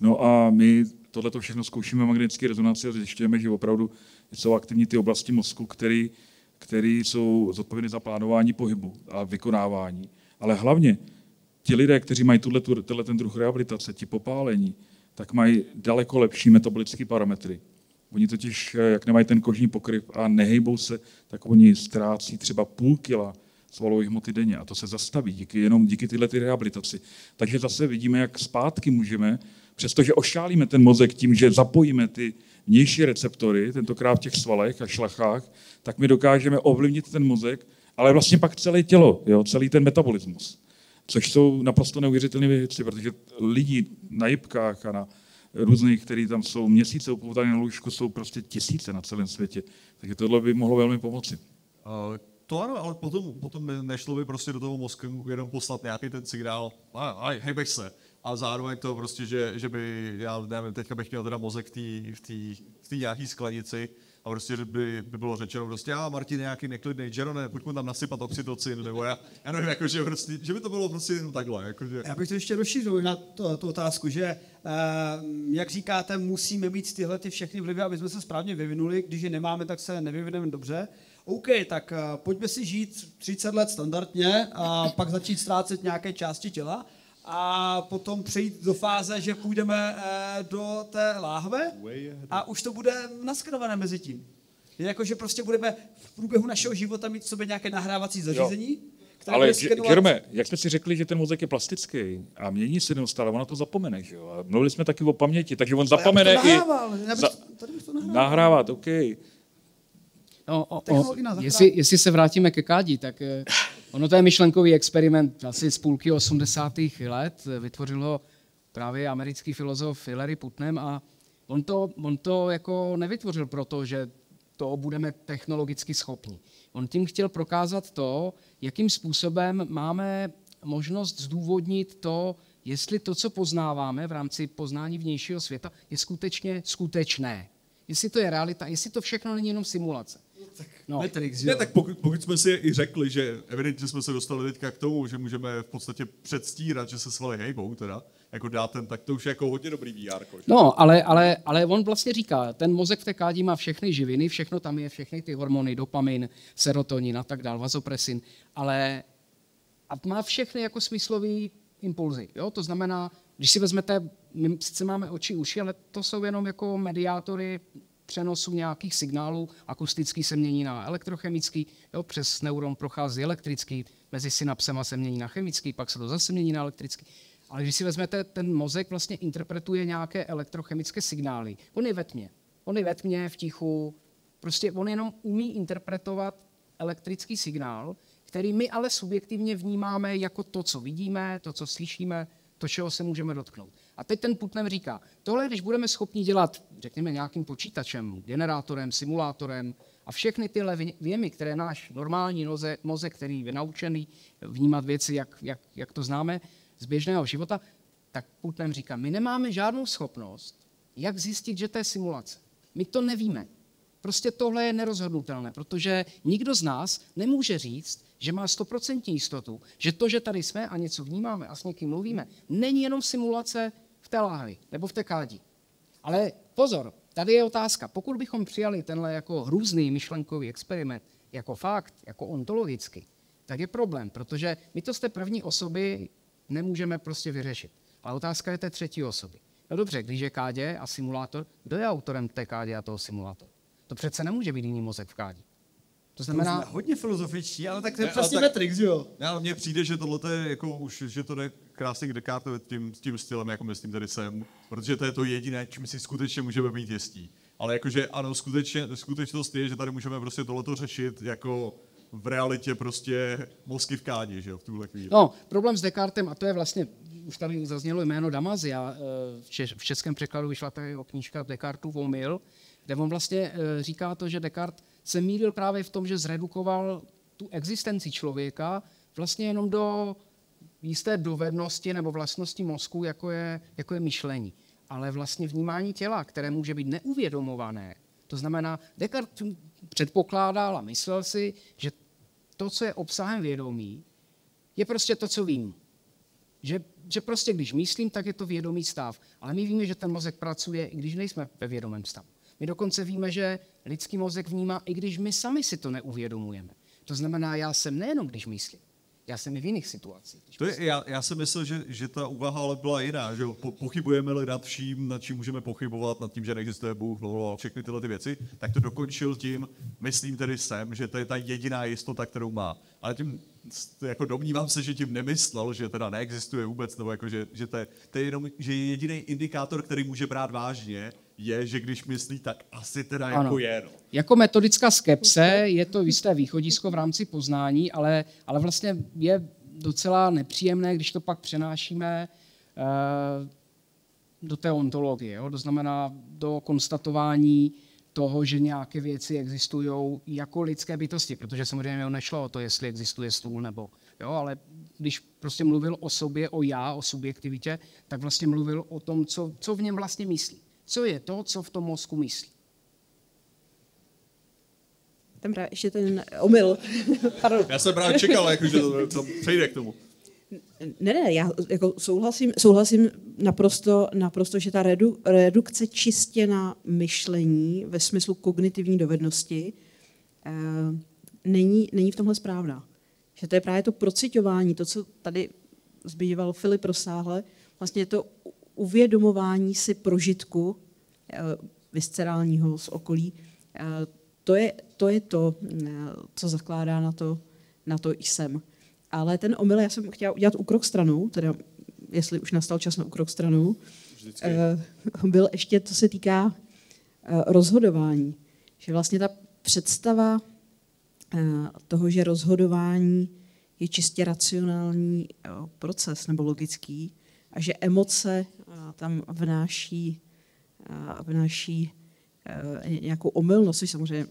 No a my tohle všechno zkoušíme magnetické rezonanci a zjišťujeme, že opravdu jsou aktivní ty oblasti mozku, který, který jsou zodpovědné za plánování pohybu a vykonávání. Ale hlavně ti lidé, kteří mají tuhle, ten druh rehabilitace, ti popálení, tak mají daleko lepší metabolické parametry. Oni totiž, eh, jak nemají ten kožní pokryv a nehejbou se, tak oni ztrácí třeba půl kila svalové hmoty denně a to se zastaví díky, jenom díky tyhle ty rehabilitaci. Takže zase vidíme, jak zpátky můžeme, přestože ošálíme ten mozek tím, že zapojíme ty vnější receptory, tentokrát v těch svalech a šlachách, tak my dokážeme ovlivnit ten mozek, ale vlastně pak celé tělo, jo, celý ten metabolismus. Což jsou naprosto neuvěřitelné věci, protože lidí na jibkách a na různých, kteří tam jsou měsíce upoutaní na lůžku, jsou prostě tisíce na celém světě. Takže tohle by mohlo velmi pomoci. To ano, ale potom, potom nešlo by prostě do toho mozku jenom poslat nějaký ten signál, a, a hejbeš se. A zároveň to prostě, že, že by, já nevím, teďka bych měl teda mozek v té v tý, v tý nějaký sklenici a prostě by, by bylo řečeno prostě, a Martin je nějaký neklidný Jerone, pojď mu tam nasypat oxytocin, nebo já, já nevím, jako, že, prostě, že by to bylo prostě jenom takhle. Jako, že... Já bych to ještě rozšířil na to, tu otázku, že eh, jak říkáte, musíme mít tyhle ty všechny vlivy, aby jsme se správně vyvinuli, když je nemáme, tak se nevyvineme dobře. OK, tak eh, pojďme si žít 30 let standardně a pak začít ztrácet nějaké části těla a potom přejít do fáze, že půjdeme eh, do té láhve a už to bude naskenované mezi tím. Je jako, že prostě budeme v průběhu našeho života mít v sobě nějaké nahrávací zařízení, které Ale bude J- skenovat- Jerome, jak jsme si řekli, že ten mozek je plastický a mění se neustále, ona to zapomene, že jo? A mluvili jsme taky o paměti, takže on zapomene i nahrával, za- nahrával. OK. No, o, o, jestli, jestli se vrátíme ke kádí, tak eh, ono to je myšlenkový experiment asi z půlky 80. let. eh, Vytvořil ho právě americký filozof Hillary Putnam a on to, on to jako nevytvořil proto, že to budeme technologicky schopni. On tím chtěl prokázat to, jakým způsobem máme možnost zdůvodnit to, jestli to, co poznáváme v rámci poznání vnějšího světa, je skutečně skutečné. Jestli to je realita, jestli to všechno není jenom simulace. No. Matrix, Ne, tak pokud, pokud jsme si i řekli, že evidentně jsme se dostali teďka k tomu, že můžeme v podstatě předstírat, že se svaly hejbou, teda, jako dát ten, tak to už je jako hodně dobrý VR. Že? No, ale, ale, ale on vlastně říká, ten mozek v té kádi má všechny živiny, všechno tam je, všechny ty hormony, dopamin, serotonin a tak dál, vazopresin, ale a má všechny jako smyslový impulzy. Jo? To znamená, když si vezmete, my sice máme oči, uši, ale to jsou jenom jako mediátory přenosu nějakých signálů, akustický se mění na elektrochemický, jo? přes neuron prochází elektrický, mezi synapsema se mění na chemický, pak se to zase mění na elektrický. Ale když si vezmete, ten mozek vlastně interpretuje nějaké elektrochemické signály. On je ve tmě. On je ve tmě, v tichu. Prostě on jenom umí interpretovat elektrický signál, který my ale subjektivně vnímáme jako to, co vidíme, to, co slyšíme, to, čeho se můžeme dotknout. A teď ten Putnam říká, tohle, když budeme schopni dělat, řekněme, nějakým počítačem, generátorem, simulátorem a všechny tyhle vě- věmy, které náš normální noze, mozek, který je naučený vnímat věci, jak, jak, jak to známe z běžného života, tak Putnam říká, my nemáme žádnou schopnost, jak zjistit, že to je simulace. My to nevíme. Prostě tohle je nerozhodnutelné, protože nikdo z nás nemůže říct, že má stoprocentní jistotu, že to, že tady jsme a něco vnímáme a s někým mluvíme, není jenom simulace v té láhvi nebo v té kádi. Ale pozor, tady je otázka. Pokud bychom přijali tenhle jako hrůzný myšlenkový experiment jako fakt, jako ontologicky, tak je problém, protože my to z té první osoby nemůžeme prostě vyřešit. Ale otázka je té třetí osoby. No dobře, když je kádě a simulátor, kdo je autorem té kádě a toho simulátoru? To přece nemůže být jiný mozek v kádě. To znamená, hodně filozofičtí, ale tak to je Ne, přesně tak- Matrix, že jo? Ne, ale mně přijde, že tohle je jako už, že to jde krásně k Descartovi tím, tím stylem, jako myslím tady jsem, protože to je to jediné, čím si skutečně můžeme být jistí. Ale jakože ano, skutečně, skutečnost je, že tady můžeme prostě tohleto řešit jako v realitě prostě mozky v kádi, že jo, v tuhle chvíli. No, problém s Descartem, a to je vlastně, už tady zaznělo jméno Damazia, eh, v, českém překladu vyšla tady o knížka Descartův omyl, kde on vlastně eh, říká to, že Descartes se mýlil právě v tom, že zredukoval tu existenci člověka vlastně jenom do jisté dovednosti nebo vlastnosti mozku, jako je, jako je myšlení. Ale vlastně vnímání těla, které může být neuvědomované, to znamená, Descartes předpokládal a myslel si, že to, co je obsahem vědomí, je prostě to, co vím. Že, že prostě když myslím, tak je to vědomý stav. Ale my víme, že ten mozek pracuje, i když nejsme ve vědomém stavu. My dokonce víme, že lidský mozek vnímá, i když my sami si to neuvědomujeme. To znamená, já jsem nejenom, když myslím, já jsem i v jiných situacích. To je, já, já jsem myslel, že, že ta úvaha ale byla jiná, že po, pochybujeme-li nad vším, nad čím můžeme pochybovat, nad tím, že neexistuje Bůh, blablabla, všechny tyhle ty věci, tak to dokončil tím, myslím tedy jsem, že to je ta jediná jistota, kterou má. Ale tím, jako domnívám se, že tím nemyslel, že teda neexistuje vůbec, nebo jako, že, že, to je, to je jenom, že je jediný indikátor, který může brát vážně, je, že když myslí, tak asi teda jako Ano. je. No. Jako metodická skepse je to jisté východisko v rámci poznání, ale, ale vlastně je docela nepříjemné, když to pak přenášíme eh, do té ontologie. Jo? To znamená do konstatování toho, že nějaké věci existují jako lidské bytosti, protože samozřejmě nešlo o to, jestli existuje stůl nebo, jo, ale když prostě mluvil o sobě, o já, o subjektivitě, tak vlastně mluvil o tom, co, co v něm vlastně myslí. Co je to, co v tom mozku myslí. Tam právě ještě ten omyl. Pardon. Já jsem právě čekal, jako, že to, to přejde k tomu. Ne, ne, já jako souhlasím, souhlasím naprosto, naprosto, že ta redu, redukce čistě na myšlení ve smyslu kognitivní dovednosti eh, není, není v tomhle správná. Že to je právě to procitování, to, co tady zbýval Filip rozsáhle, vlastně je to uvědomování si prožitku eh, viscerálního z okolí. Eh, to je to, je to eh, co zakládá na to, na to jsem. Ale ten omyl, já jsem chtěla udělat ukrok stranou, teda jestli už nastal čas na ukrok stranou, eh, byl ještě, co se týká rozhodování. Že vlastně ta představa toho, že rozhodování je čistě racionální proces nebo logický a že emoce tam vnáší, vnáší eh, nějakou omylnost, což samozřejmě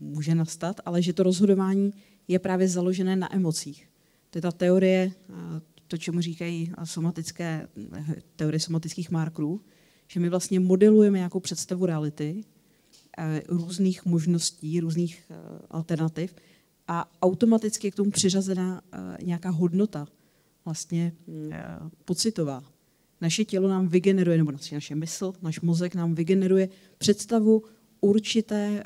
může nastat, ale že to rozhodování je právě založené na emocích. To je ta teorie, eh, to, čemu říkají somatické, teorie somatických markerů, že my vlastně modelujeme nějakou představu reality, eh, různých možností, různých alternativ a automaticky je k tomu přiřazená nějaká hodnota, vlastně pocitová. Naše tělo nám vygeneruje, nebo naše, mysl, náš mozek nám vygeneruje představu určité,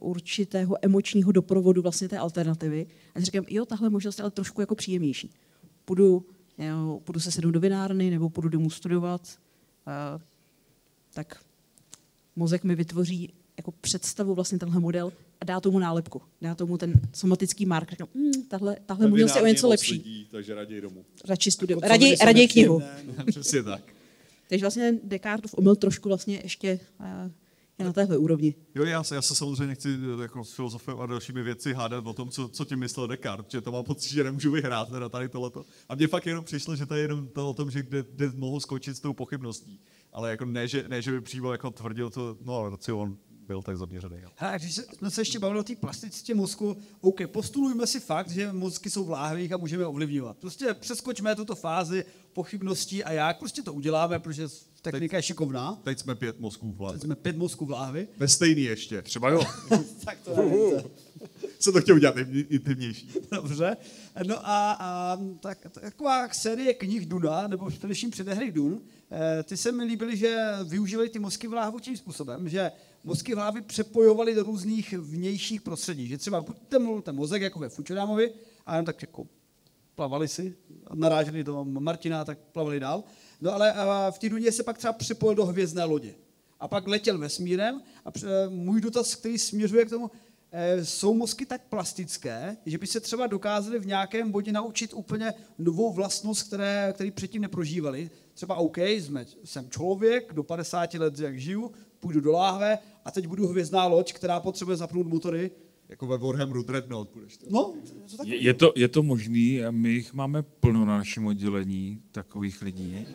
uh, určitého emočního doprovodu vlastně té alternativy. A říkám, jo, tahle možnost je ale trošku jako příjemnější. Půjdu, jo, půjdu se sednout do vinárny, nebo půjdu domů studovat, uh, tak mozek mi vytvoří jako představu vlastně tenhle model dá tomu nálepku. Dá tomu ten somatický marker. Říkám, hm, tahle, tahle možnost je o něco lepší. Lidí, takže raději domů. Radši studium. Jako Raději, se raději knihu. no. Přesně tak. Takže vlastně ten Descartův omyl trošku vlastně ještě uh, je na téhle úrovni. Jo, já se, já se samozřejmě nechci eh, jako s filozofem a dalšími věci hádat o tom, co, co tím myslel Descartes, že to mám pocit, že nemůžu vyhrát teda tady tohleto. A mně fakt jenom přišlo, že to je jenom to o tom, že kde, kde mohu skočit s tou pochybností. Ale jako ne, že, ne, že by přímo jako tvrdil to, no ale on byl tak zaměřený. Hele, když se- jsme se ještě bavili o té plasticitě mozku, OK, postulujme si fakt, že mozky jsou v láhvích a můžeme je ovlivňovat. Prostě přeskočme tuto fázi pochybností a jak prostě to uděláme, protože technika je šikovná. Teď jsme pět mozků v hlavě. Teď jsme pět mozků v láhvi. Ve stejný ještě. Třeba jo. tak to nevím. Jsem to chtěl udělat intim- intimnější. Dobře. No a, a tak, taková série knih Duna, nebo především předehry Dun, eh, ty se mi líbily, že využívali ty mozky v láhvu tím způsobem, že mozky v hlavě přepojovali do různých vnějších prostředí. Že třeba ten, ten mozek jako ve Fučodámovi, a jenom tak jako plavali si, naráželi do Martina, tak plavali dál. No ale v té Duně se pak třeba připojil do hvězdné lodě. A pak letěl vesmírem a můj dotaz, který směřuje k tomu, jsou mozky tak plastické, že by se třeba dokázali v nějakém bodě naučit úplně novou vlastnost, které, který předtím neprožívali. Třeba OK, jsme, jsem člověk, do 50 let jak žiju, půjdu do láhve a teď budu hvězdná loď, která potřebuje zapnout motory. Jako ve Warhammeru Dreadnought budeš. to. No, to Je, je, to, je to možný my jich máme plno na našem oddělení, takových lidí.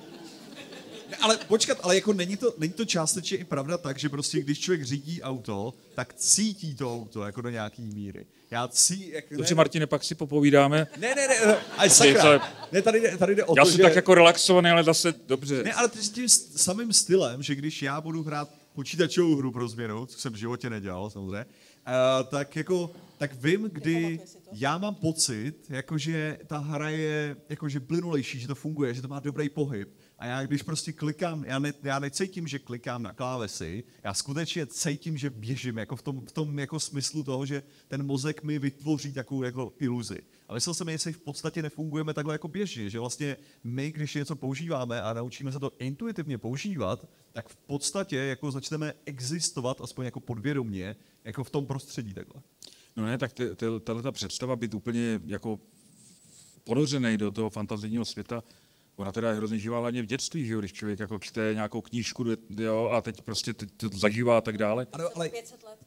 Ne, ale počkat, ale jako není to, není to částečně i pravda tak, že prostě když člověk řídí auto, tak cítí to auto jako do nějaký míry. Já cí, jak, ne, Dobře, Martine, pak si popovídáme. ne, ne, ne, ne, ale to- sakra, ne, tady jde, tady jde o Já to, jsem že... tak jako relaxovaný, ale zase dobře. Ne, ale ty s tím samým stylem, že když já budu hrát počítačovou hru pro změnu, co jsem v životě nedělal samozřejmě, uh, tak jako, tak vím, kdy já mám pocit, jakože ta hra je jakože plynulejší, že to funguje, že to má dobrý pohyb. A já když prostě klikám, já, ne, já necítím, že klikám na klávesy, já skutečně cítím, že běžím, jako v tom, v tom jako smyslu toho, že ten mozek mi vytvoří takovou jako iluzi. Ale myslel jsem, jestli v podstatě nefungujeme takhle jako běžně, že vlastně my, když něco používáme a naučíme se to intuitivně používat, tak v podstatě jako začneme existovat, aspoň jako podvědomně, jako v tom prostředí takhle. No ne, tak tahle představa být úplně jako ponořený do toho fantazijního světa, ona teda je hrozně živá hlavně v dětství, že jo, když člověk jako čte nějakou knížku jo, a teď prostě teď to zažívá a tak dále. Ano, ale,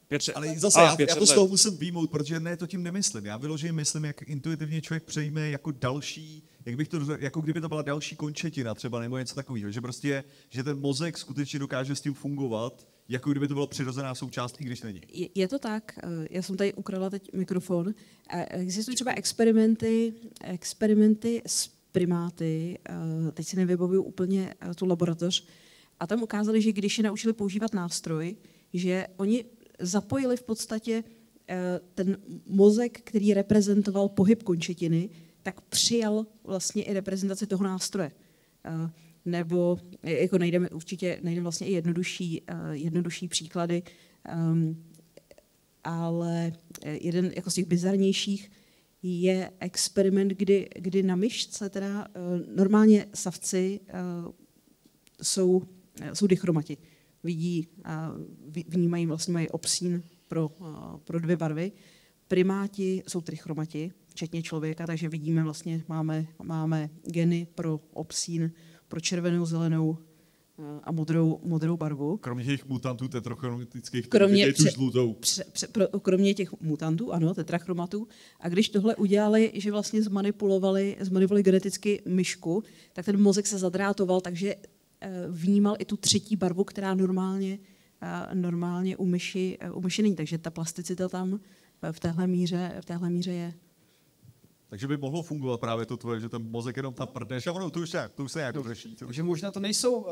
500 ale zase A, já, já 500 to z let. toho musím výjmout, protože ne, to tím nemyslím. Já vyloženě myslím, jak intuitivně člověk přejme jako další, jak bych to, jako kdyby to byla další končetina třeba nebo něco takového, že prostě, že ten mozek skutečně dokáže s tím fungovat jako kdyby to bylo přirozená součást, i když není. Je, je to tak, eh, já jsem tady ukradla teď mikrofon. Eh, Existují třeba experimenty, experimenty s primáty, eh, teď si nevybavuju úplně eh, tu laboratoř, a tam ukázali, že když je naučili používat nástroj, že oni zapojili v podstatě eh, ten mozek, který reprezentoval pohyb končetiny, tak přijal vlastně i reprezentaci toho nástroje. Nebo jako najdeme určitě najdeme vlastně i jednodušší, jednodušší příklady, ehm, ale jeden jako z těch bizarnějších je experiment, kdy, kdy na myšce teda eh, normálně savci eh, jsou, eh, jsou dichromati. Vidí, vnímají, vlastně mají obsín pro, pro dvě barvy. Primáti jsou trichromati, včetně člověka, takže vidíme vlastně, máme, máme geny pro obsín, pro červenou, zelenou a, modrou, modrou barvu. Kromě těch mutantů tetrachromatických, Kromě pře- žlutou. Pře, pře, pro, kromě těch mutantů, ano, tetrachromatů. A když tohle udělali, že vlastně zmanipulovali, zmanipulovali geneticky myšku, tak ten mozek se zadrátoval, takže eh, vnímal i tu třetí barvu, která normálně, eh, normálně u myši, eh, u myši není. Takže ta plasticita tam v téhle míře, v téhle míře je. Takže by mohlo fungovat právě to tvoje, že ten mozek jenom tam prdneš a ono to už se, to už se nějak řeší. To už- Takže možná to nejsou uh,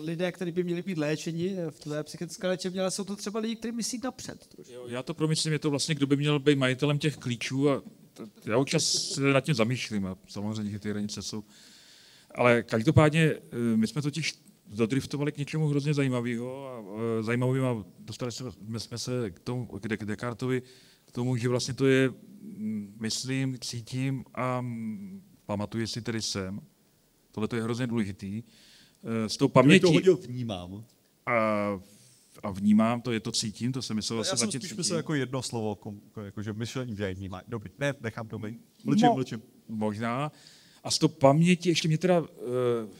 lidé, kteří by měli být léčeni eh, v tvé psychické léčebně, ale jsou to třeba lidi, kteří myslí napřed. trošku. Jo, Já to promyslím, je to vlastně, kdo by měl být majitelem těch klíčů a já občas se nad tím zamýšlím a samozřejmě, že ty hranice jsou. Ale každopádně eh, my jsme totiž dodriftovali k něčemu hrozně zajímavého a zajímavým a dostali jsme, jsme- se k tomu, k, De- k Descartovi, k tomu, že vlastně to je, myslím, cítím a pamatuji si tedy jsem. Tohle to je hrozně důležitý. Eh, S tou pamětí to hodil vnímám. a, a vnímám, to je to cítím, to jsem myslel, Já jsem spíš cítím. myslel jako jedno slovo, kom, jako, jako, že myšlení, že vnímá. Dobrý, ne, nechám to být. Mlčím, No, mlčím. Možná. A z toho paměti, ještě mě teda,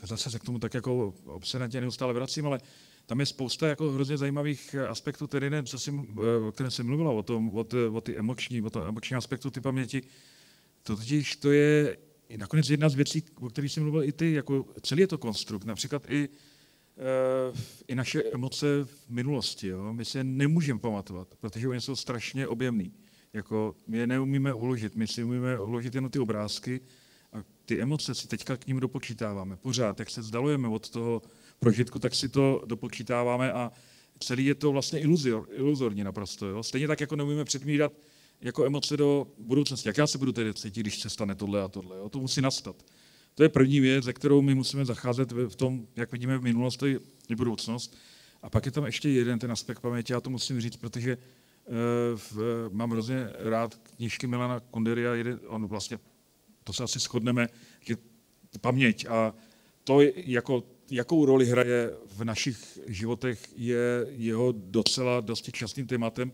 eh, zase se k tomu tak jako obsedantě neustále vracím, ale tam je spousta jako hrozně zajímavých eh, aspektů, tedy ne, co jsi, eh, o kterém jsem mluvila, o, tom, o, o ty emoční, o tom emoční aspektu ty paměti. To totiž to je nakonec jedna z věcí, o kterých jsi mluvil i ty, jako celý je to konstrukt, například i, eh, i naše emoce v minulosti. Jo? My si je nemůžeme pamatovat, protože oni jsou strašně objemný. Jako my je neumíme uložit, my si umíme uložit jenom ty obrázky a ty emoce si teďka k ním dopočítáváme. Pořád, jak se vzdalujeme od toho prožitku, tak si to dopočítáváme a celý je to vlastně iluzor, iluzorní naprosto. Jo? Stejně tak, jako neumíme předmírat jako emoce do budoucnosti. Jak já se budu tedy cítit, když se stane tohle a tohle. Jo? To musí nastat. To je první věc, ze kterou my musíme zacházet v tom, jak vidíme v minulosti i budoucnost. A pak je tam ještě jeden ten aspekt paměti, já to musím říct, protože eh, v, mám hrozně rád knížky Milana Kunderia, jeden, on vlastně, to se asi shodneme, že paměť a to, je jako, jakou roli hraje v našich životech, je jeho docela dosti častým tématem.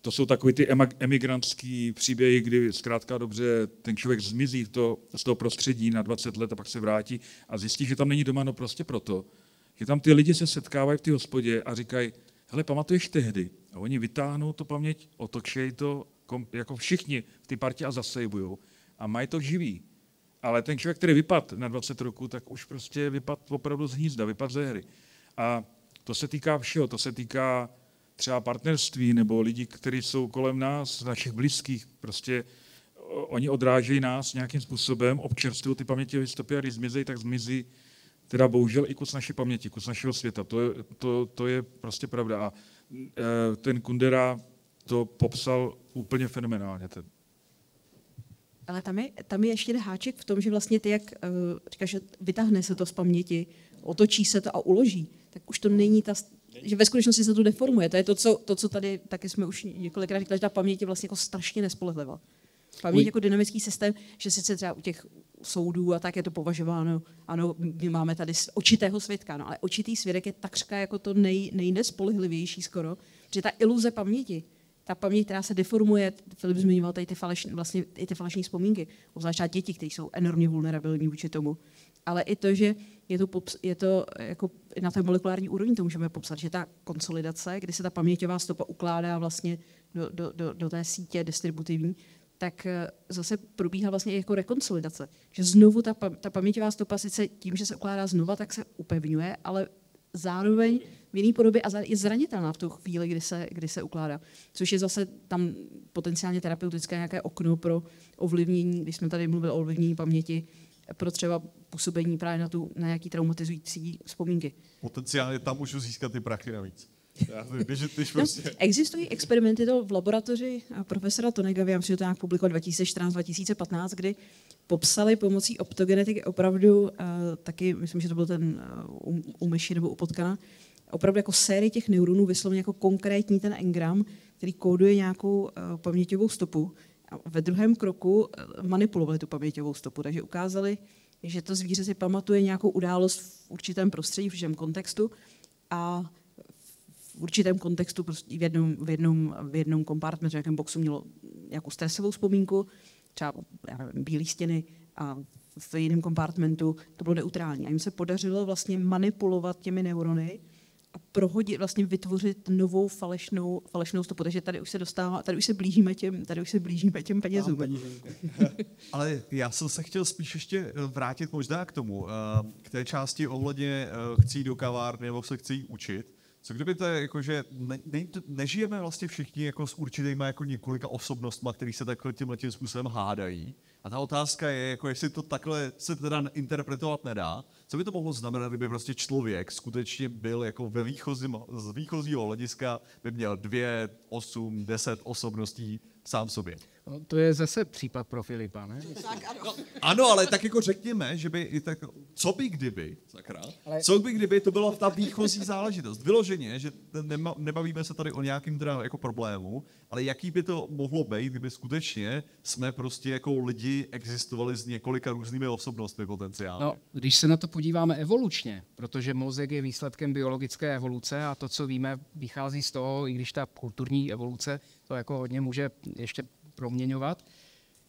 To jsou takový ty emigrantský příběhy, kdy zkrátka dobře ten člověk zmizí to, z toho prostředí na 20 let a pak se vrátí a zjistí, že tam není doma, no prostě proto, že tam ty lidi se setkávají v té hospodě a říkají, hele, pamatuješ tehdy? A oni vytáhnou to paměť, otočejí to jako všichni v té partě a zasejbujou a mají to živý. Ale ten člověk, který vypadl na 20 roku, tak už prostě vypadl opravdu z hnízda, vypadl ze hry. A to se týká všeho, to se týká třeba partnerství nebo lidí, kteří jsou kolem nás, našich blízkých. Prostě oni odrážejí nás nějakým způsobem, občerstvují ty paměťové stopy a když zmizí, tak zmizí teda bohužel i kus naší paměti, kus našeho světa. To je, to, to je prostě pravda. A e, ten Kundera to popsal úplně fenomenálně. Ten. Ale tam je, tam je ještě jeden háček v tom, že vlastně ty, jak uh, říkáš, že vytáhne se to z paměti, otočí se to a uloží, tak už to není ta, že ve skutečnosti se to deformuje. To je to, co, to, co tady taky jsme už několikrát říkali, že ta paměť je vlastně jako strašně nespolehlivá. Paměť Uj. jako dynamický systém, že sice třeba u těch soudů a tak je to považováno, ano, my máme tady očitého svědka, no, ale očitý svědek je takřka jako to nej, nejnespolehlivější skoro, že ta iluze paměti, ta paměť, která se deformuje, Filip zmiňoval tady ty falešné, vlastně i ty falešné vzpomínky, obzvlášť děti, které jsou enormně vulnerabilní vůči tomu, ale i to, že je to, pops, je to jako na té molekulární úrovni, to můžeme popsat, že ta konsolidace, kdy se ta paměťová stopa ukládá vlastně do, do, do, do té sítě distributivní, tak eh, zase probíhá vlastně jako rekonsolidace. Že znovu ta, ta paměťová stopa sice tím, že se ukládá znova, tak se upevňuje, ale zároveň v jiné podobě a je zranitelná v tu chvíli, kdy se, kdy se ukládá. Což je zase tam potenciálně terapeutické nějaké okno pro ovlivnění, když jsme tady mluvili o ovlivnění paměti, pro třeba působení právě na, tu, na nějaký traumatizující vzpomínky. Potenciálně tam můžu získat ty prachy navíc. Když No, prostě... existují experimenty to v laboratoři a profesora Tonega, já myslím, že to nějak publikoval 2014-2015, kdy popsali pomocí optogenetiky opravdu, uh, taky, myslím, že to byl ten uh, u, u myši nebo u potkana, opravdu jako sérii těch neuronů vysloveně jako konkrétní ten engram, který kóduje nějakou uh, paměťovou stopu. A ve druhém kroku uh, manipulovali tu paměťovou stopu, takže ukázali, že to zvíře si pamatuje nějakou událost v určitém prostředí, v určitém kontextu a v určitém kontextu, prostě v jednom, v jednom, v jednom kompartmentu, v nějakém boxu mělo nějakou stresovou vzpomínku, třeba já nevím, bílé stěny a v jiném kompartmentu to bylo neutrální. A jim se podařilo vlastně manipulovat těmi neurony a prohodit, vlastně vytvořit novou falešnou, falešnou stopu. Takže tady už se dostává, tady už se blížíme těm, tady už se blížíme těm penězům. Ale já jsem se chtěl spíš ještě eh, vrátit možná k tomu, eh, k té části ohledně eh, chci jít do kavárny nebo se chci jít učit. Co kdyby to je, jako, že ne, ne, nežijeme vlastně všichni jako s určitýma jako několika osobnostma, který se takhle tímhle tím způsobem hádají. A ta otázka je, jako jestli to takhle se teda interpretovat nedá, co by to mohlo znamenat, kdyby prostě člověk skutečně byl jako ve výchozím, z výchozího hlediska by měl dvě, osm, deset osobností sám sobě. No, to je zase případ pro Filipa, ne? Ano, ale tak jako řekněme, že by i tak, co by kdyby, sakra, ale... co by kdyby to byla ta výchozí záležitost. Vyloženě, že nema, nebavíme se tady o nějakým teda jako problému, ale jaký by to mohlo být, kdyby skutečně jsme prostě jako lidi existovali s několika různými osobnostmi potenciálně. No, když se na to podíváme evolučně, protože mozek je výsledkem biologické evoluce a to, co víme, vychází z toho, i když ta kulturní evoluce to jako hodně může ještě proměňovat.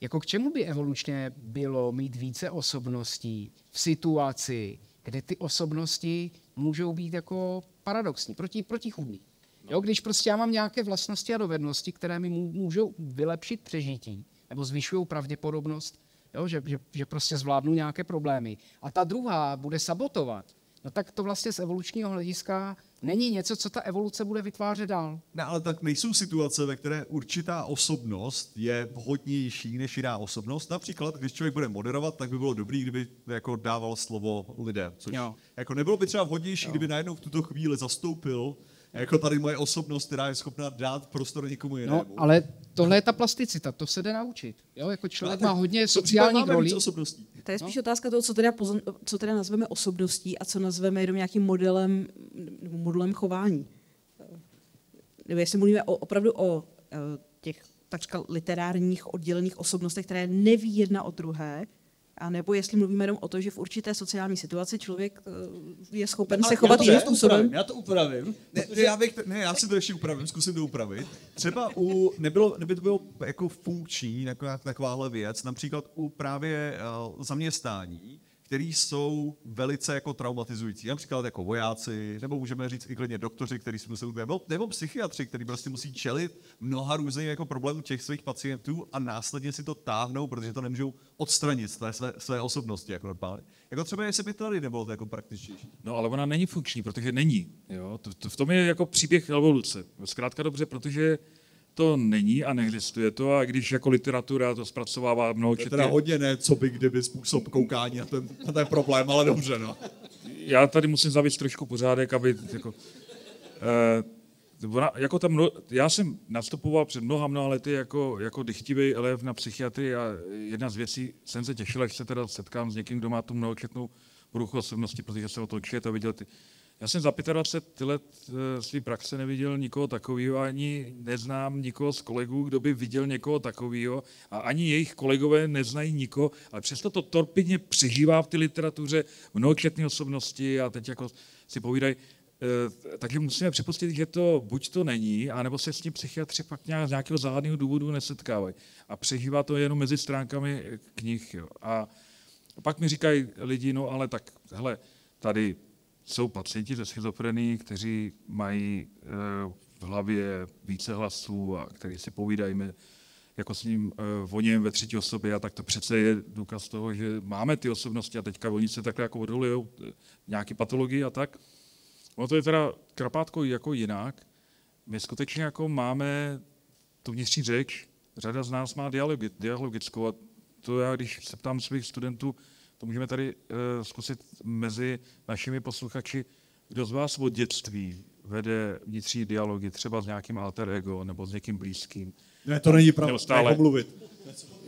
Jako k čemu by evolučně bylo mít více osobností v situaci, kde ty osobnosti můžou být jako paradoxní, proti, protichůdný. Jo, když prostě já mám nějaké vlastnosti a dovednosti, které mi mů- můžou vylepšit přežití, nebo zvyšují pravděpodobnost, jo, že, že, že prostě zvládnu nějaké problémy, a ta druhá bude sabotovat, no tak to vlastně z evolučního hlediska není něco, co ta evoluce bude vytvářet dál. Ne, ale tak nejsou situace, ve které určitá osobnost je vhodnější než jiná osobnost. Například, když člověk bude moderovat, tak by bylo dobrý, kdyby jako dával slovo lidem. Což Jo. jako nebylo by třeba vhodnější, kdyby najednou v tuto chvíli zastoupil jako tady moje osobnost, která je schopná dát prostor někomu jinému. No, ale tohle je ta plasticita, to se jde naučit. Jo, jako člověk má hodně sociálních rolí. osobností. To je spíš otázka toho, co teda, pozn- co teda nazveme osobností a co nazveme jenom nějakým modelem, nebo modelem chování. Nebo jestli mluvíme o, opravdu o eh, těch takřka literárních oddělených osobnostech, které neví jedna od druhé, a nebo jestli mluvíme jenom o to, že v určité sociální situaci člověk eh, je schopen se chovat jiným způsobem. Já to upravím. Ne, ne, já bych, ne, já si to ještě upravím, zkusím to upravit. Třeba u, nebylo, neby to bylo jako funkční, taková, takováhle věc, například u právě uh, zaměstnání, které jsou velice jako traumatizující. Například jako vojáci, nebo můžeme říct i klidně doktoři, kteří si musí, nebo, nebo psychiatři, kteří prostě musí čelit mnoha různých jako problémů těch svých pacientů a následně si to táhnou, protože to nemůžou odstranit z té své, své osobnosti. Jako, normálně. jako třeba jestli by tady nebylo to jako praktičtější. No ale ona není funkční, protože není. Jo? To, to, v tom je jako příběh evoluce. Zkrátka dobře, protože to není a neexistuje to a když jako literatura to zpracovává mnoho To je teda hodně ne, co by kdyby způsob koukání na ten, na ten problém, ale dobře, no. já tady musím zavít trošku pořádek, aby jako, eh, jako tam, já jsem nastupoval před mnoha, mnoha lety jako, jako dychtivý elev na psychiatrii a jedna z věcí, jsem se těšil, až se teda setkám s někým, kdo má tu mnohočetnou poruchu osobnosti, protože se o to to viděl ty. Já jsem za 25 let eh, své praxe neviděl nikoho takového, ani neznám nikoho z kolegů, kdo by viděl někoho takového a ani jejich kolegové neznají nikoho, ale přesto to torpidně přežívá v té literatuře mnohočetné osobnosti a teď jako si povídají, Eh, takže musíme připustit, že to buď to není, anebo se s tím psychiatři pak nějak, z nějakého záhadného důvodu nesetkávají. A přežívá to jenom mezi stránkami eh, knih. Jo. A pak mi říkají lidi, no ale tak, hele, tady jsou pacienti ze schizofrenii, kteří mají eh, v hlavě více hlasů a kteří si povídají jako s ním eh, o ve třetí osobě a tak to přece je důkaz toho, že máme ty osobnosti a teďka oni se takhle jako odhalují nějaké patologii a tak. Ono to je teda krapátko jako jinak. My skutečně jako máme tu vnitřní řeč, řada z nás má dialogi, dialogickou a to já, když se ptám svých studentů, to můžeme tady uh, zkusit mezi našimi posluchači, kdo z vás od dětství vede vnitřní dialogy třeba s nějakým alter ego nebo s někým blízkým. Ne, to není pravda, jako mluvit.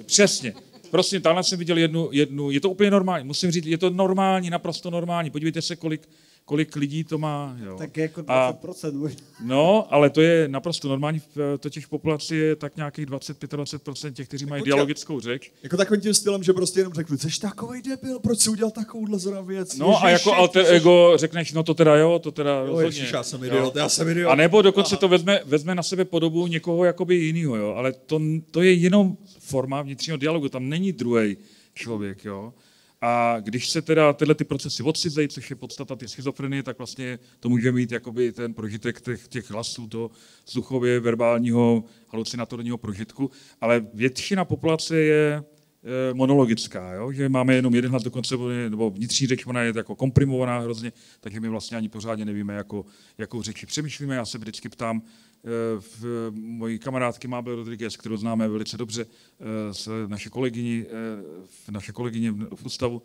Přesně. Prosím, tamhle jsem viděl jednu, jednu, je to úplně normální, musím říct, je to normální, naprosto normální. Podívejte se, kolik, kolik lidí to má. Jo. Tak jako A- 20% možná. No, ale to je naprosto normální, v- totiž v populaci je tak nějakých 20-25% těch, kteří mají počkej. dialogickou řeč. Jako takovým tím stylem, že prostě jenom řeknu, jsi takový debil, proč jsi udělal takovouhle zrovna věc? No a jako Ježiši, alter jsi- ego řekneš, no to teda jo, to teda Jo, rozhodně. ježiš, já jsem Jo. idiot, já jsem idiot. A nebo dokonce to vezme, vezme na sebe podobu někoho jakoby jiného, jo. Ale to, to je jenom forma vnitřního dialogu, tam není druhý člověk, jo. A když se teda tyhle ty procesy odcizejí, což je podstata ty schizofrenie, tak vlastně to může mít jakoby ten prožitek těch, těch hlasů, toho sluchově verbálního halucinatorního prožitku, ale většina populace je eh, monologická, jo? že máme jenom jeden hlas dokonce, nebo vnitřní řeč, ona je jako komprimovaná hrozně, takže my vlastně ani pořádně nevíme, jako, jakou řeči přemýšlíme. Já se vždycky ptám, v mojí kamarádky Mábel Rodriguez, kterou známe velice dobře, eh, s naše kolegyni, eh, naše kolegyně v ústavu,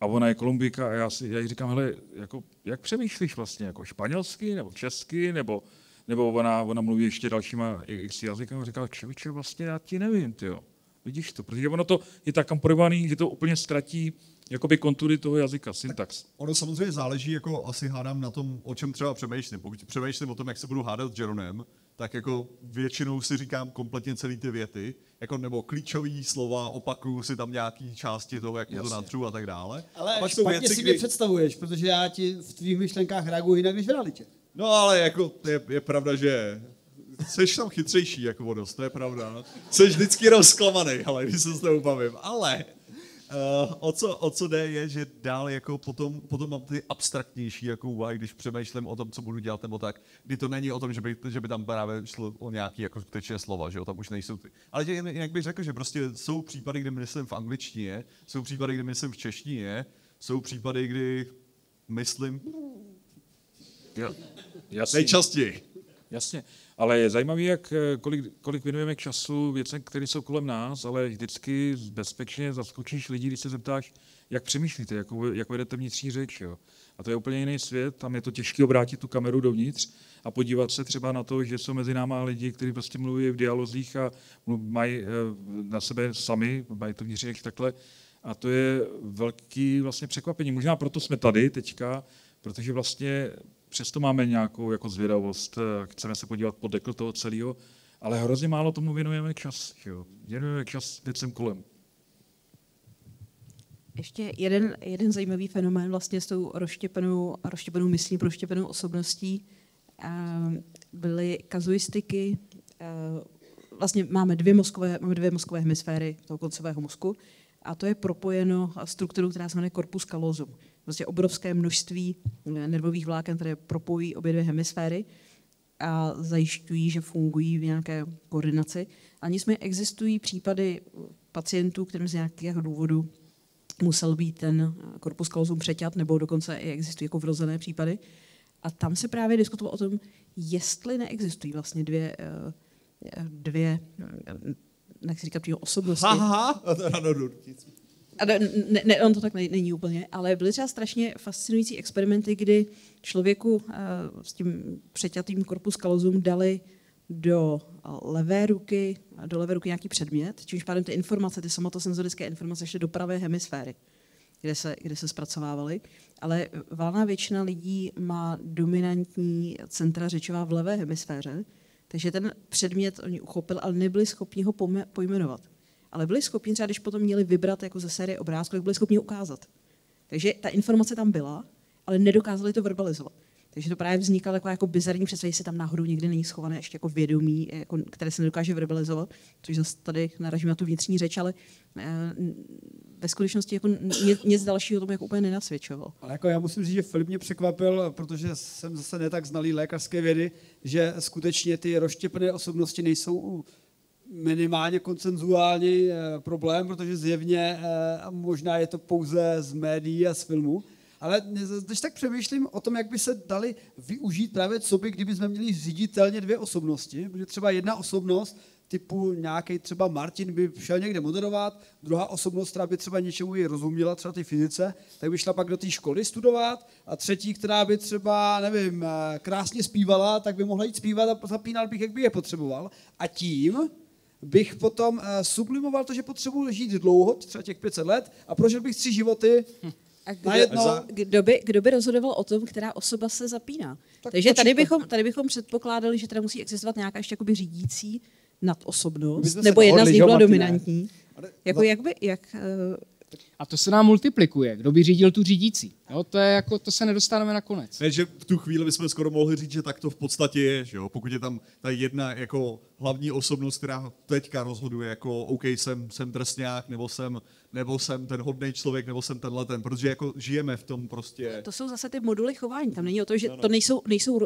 a ona je Kolumbika a já, si, já jí říkám, hele, jako, jak přemýšlíš vlastně, jako španělsky nebo česky, nebo, nebo ona, ona mluví ještě dalšíma x jazykama, říká, čeviče, vlastně já ti nevím, tyjo. Vidíš to, protože ono to je tak komponovaný, že to úplně ztratí jakoby kontury toho jazyka, syntax. Ono samozřejmě záleží, jako asi hádám na tom, o čem třeba přemýšlím. Pokud přemýšlím o tom, jak se budu hádat s Jeronem, tak jako většinou si říkám kompletně celý ty věty, jako nebo klíčové slova, opakuju si tam nějaký části toho, jak to natřu a tak dále. Ale A pak špatně věci, si kdy- mě představuješ, protože já ti v tvých myšlenkách reaguji jinak než v realitě. No ale jako je, je pravda, že jsi tam chytřejší jako o dost, to je pravda. No. Jsi vždycky rozklamaný, ale když se s tebou bavím. Ale uh, o, co, o co jde je, že dál jako potom, potom mám ty abstraktnější jako úvahy, když přemýšlím o tom, co budu dělat nebo tak, kdy to není o tom, že by, že by tam právě šlo o nějaký jako skutečné slova, že jo, tam už nejsou ty. Ale tě, jinak bych řekl, že prostě jsou případy, kdy myslím v angličtině, jsou případy, kdy myslím v češtině, jsou případy, kdy myslím Jo. Jasně. nejčastěji. Jasně, ale je zajímavé, jak, eh, kolik, kolik věnujeme času věcem, které jsou kolem nás, ale vždycky bezpečně zaskočíš lidi, když se zeptáš, jak přemýšlíte, jak, jak vedete vnitřní řeč. Jo. A to je úplně jiný svět, tam je to těžké obrátit tu kameru dovnitř a podívat se třeba na to, že jsou mezi náma lidi, kteří prostě mluví v dialozích a mají eh, na sebe sami, mají to vnitřní řeč takhle. A to je velký vlastně překvapení. Možná proto jsme tady teďka, protože vlastně přesto máme nějakou jako zvědavost, eh, chceme se podívat pod dekl toho celého, ale hrozně málo tomu věnujeme čas. Jo. Věnujeme čas věcem kolem. Ještě jeden, jeden zajímavý fenomén vlastně s tou rozštěpenou, rozštěpenou myslí, rozštěpenou osobností eh, byly kazuistiky. eh, Vlastně máme dvě mozkové, máme dvě mozkové hemisféry toho koncového mozku a to je propojeno strukturou, která se jmenuje corpus callosum. Vlastně obrovské množství eh, nervových vláken, které propojí obě dvě hemisféry a zajišťují, že fungují v nějaké koordinaci. A nicméně existují případy pacientů, kterým z nějakého důvodu musel být ten corpus callosum přeťat, nebo dokonce i existují jako vrozené případy. A tam se právě diskutovalo o tom, jestli neexistují vlastně dvě, eh, dvě eh, jak se říká, přímo osobnosti. Haha, a to no, nic. A ne, ne, on to tak ne, není úplně, ale byly třeba strašně fascinující experimenty, kdy člověku uh, s tím přeťatým corpus callosum dali do eh, levé ruky, do levé ruky nějaký předmět, čímž pádem ty informace, ty somatosenзorické informace šly do pravé hemisféry, kde se, kde se zpracovávaly. Ale valná většina lidí má dominantní centra řečová v levé hemisféře, takže ten předmět oni uchopil, ale nebyli schopni ho pojmenovat. Ale byli schopni, třeba když potom měli vybrat jako ze série obrázků, tak byli schopni ukázat. Takže ta informace tam byla, ale nedokázali to verbalizovat. Takže to právě vznikalo taková jako bizarní představa, jestli tam náhodou někdy není schované ještě jako vědomí, jako, které se nedokáže verbalizovat, což zase tady naražíme na tu vnitřní řeč, ale eh, ve skutečnosti jako nic, dalšího tomu jako úplně nenasvědčoval. Ale jako já musím říct, že Filip mě překvapil, protože jsem zase netak znalý lékařské vědy, že skutečně ty rozštěpené osobnosti nejsou minimálně koncenzuální eh, problém, protože zjevně eh, možná je to pouze z médií a z filmu, Ale když tak přemýšlím o tom, jak by se dali využít právě co by, kdyby jsme měli ředitelně dvě osobnosti, protože třeba jedna osobnost typu nějaký třeba Martin by šel někde moderovat, druhá osobnost, která by třeba něčemu i rozuměla, třeba té fyzice, tak by šla pak do té školy studovat a třetí, která by třeba, nevím, eh, krásně zpívala, tak by mohla jít zpívat a zapínal bych, jak by je potřeboval. A tím bych potom eh, sublimoval to, že potřebuji žít dlouho, třeba těch 500 let, a prožil bych tři životy A kdo, najednou. kdo, by, kdo by rozhodoval o tom, která osoba se zapíná? Tak Tak Takže tady bychom, tady bychom předpokládali, že tady musí existovat nějaká ještě jakoby řídící nadosobnost, nebo jedna z nich byla dominantní. Jako jak by, jak, eh, A to se nám multiplikuje. Kdo by řídil tu řídící? Jo, to, je jako, to se nedostaneme na konec. Ne, že v tu chvíli bychom skoro mohli říct, že tak to v podstatě je, že jo? pokud je tam ta jedna jako hlavní osobnost, která teďka rozhoduje, jako OK, jsem, jsem drsňák, nebo jsem, nebo jsem ten hodný člověk, nebo jsem tenhle ten, protože jako žijeme v tom prostě. to jsou zase ty moduly chování. Tam není o to, že to nejsou, nejsou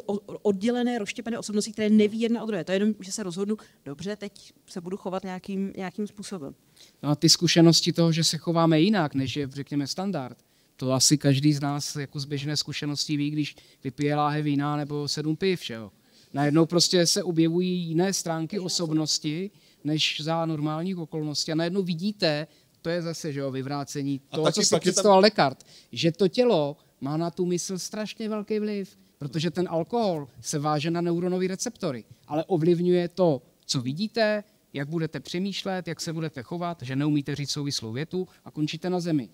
oddělené, rozštěpené osobnosti, které neví jedna od druhé. To je jenom, že se rozhodnu, dobře, teď se budu chovat nějakým, nějakým způsobem. No a ty zkušenosti toho, že se chováme jinak, než je, řekněme, standard, to asi každý z nás jako z běžné zkušenosti ví, když vypije láhe vína nebo sedm piv, že jo. Najednou prostě se objevují jiné stránky osobnosti, než za normálních okolností. A najednou vidíte, to je zase, že jo, vyvrácení A toho, co si je tam- představoval Descartes, že to tělo má na tu mysl strašně velký vliv, protože ten alkohol se váže na neuronové receptory, ale ovlivňuje to, co vidíte, jak budete přemýšlet, jak se budete chovat, že neumíte říct souvislou větu a končíte na zemi.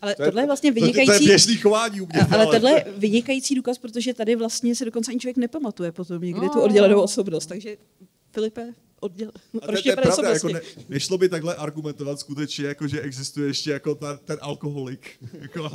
Ale tohle je vlastně to, to je vynikající... běžný chování u mě. A- Ale tohle je vynikající důkaz, protože tady vlastně se dokonce ani člověk nepamatuje potom někdy tu No. oddělenou osobnost. Takže Filipe, odděl... A to, to je pravda, jako ne, nešlo by takhle argumentovat skutečně, jako že existuje ještě jako ta, ten alkoholik. jako,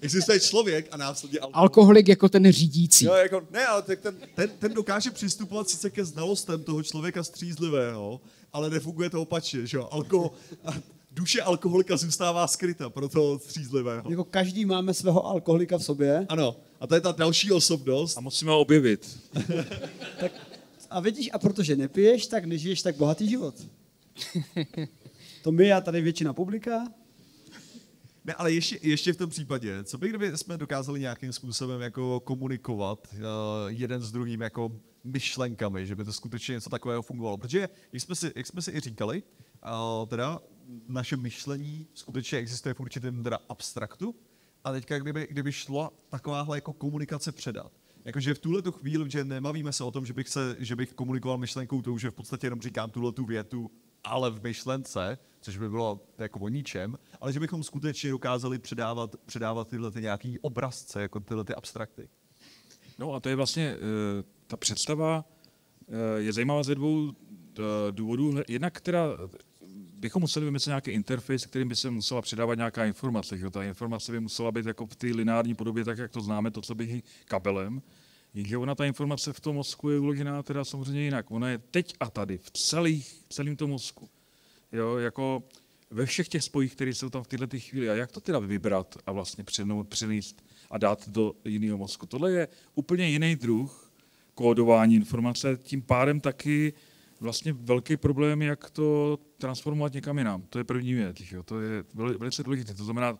existuje člověk a následně alkoholik. Alkoholik jako ten řídící. Jo, jako, ne, ale tak ten, ten, ten dokáže přistupovat sice ke znalostem toho člověka střízlivého, ale nefunguje to opačně, že jo? Alko, a duše alkoholika zůstává skryta pro toho střízlivého. Jako každý máme svého alkoholika v sobě. Ano, a to je ta další osobnost. A musíme ho objevit. A vidíš, a protože nepiješ, tak nežiješ tak bohatý život. To my a tady většina publika. Ne, ale ještě, ještě v tom případě, co by kdyby jsme dokázali nějakým způsobem jako komunikovat uh, jeden s druhým jako myšlenkami, že by to skutečně něco takového fungovalo. Protože, jak jsme si, jak jsme si i říkali, uh, teda naše myšlení skutečně existuje v určitém teda abstraktu, a teďka kdyby, kdyby šla takováhle jako komunikace předat. Jakože v tuhle tu chvíli, že nemavíme se o tom, že bych, se, že bych komunikoval myšlenkou tou, že v podstatě jenom říkám tuhle tu větu, ale v myšlence, což by bylo jako o ničem, ale že bychom skutečně dokázali předávat, předávat tyhle ty nějaký obrazce, jako tyhle ty abstrakty. No a to je vlastně, eh, ta představa eh, je zajímavá ze dvou eh, důvodů. Jednak teda bychom museli vymyslet nějaký interface, kterým by se musela předávat nějaká informace. Že? Ta informace by musela být jako v té lineární podobě, tak jak to známe, to, co běží kabelem. Jenže ona, ta informace v tom mozku je uložená teda samozřejmě jinak. Ona je teď a tady, v celých, celém tom mozku. Jo, jako ve všech těch spojích, které jsou tam v této chvíli. A jak to teda vybrat a vlastně přenést a dát do jiného mozku? Tohle je úplně jiný druh kódování informace, tím pádem taky vlastně velký problém, jak to transformovat někam jinam. To je první věc, jo? to je veli- velice důležité. To znamená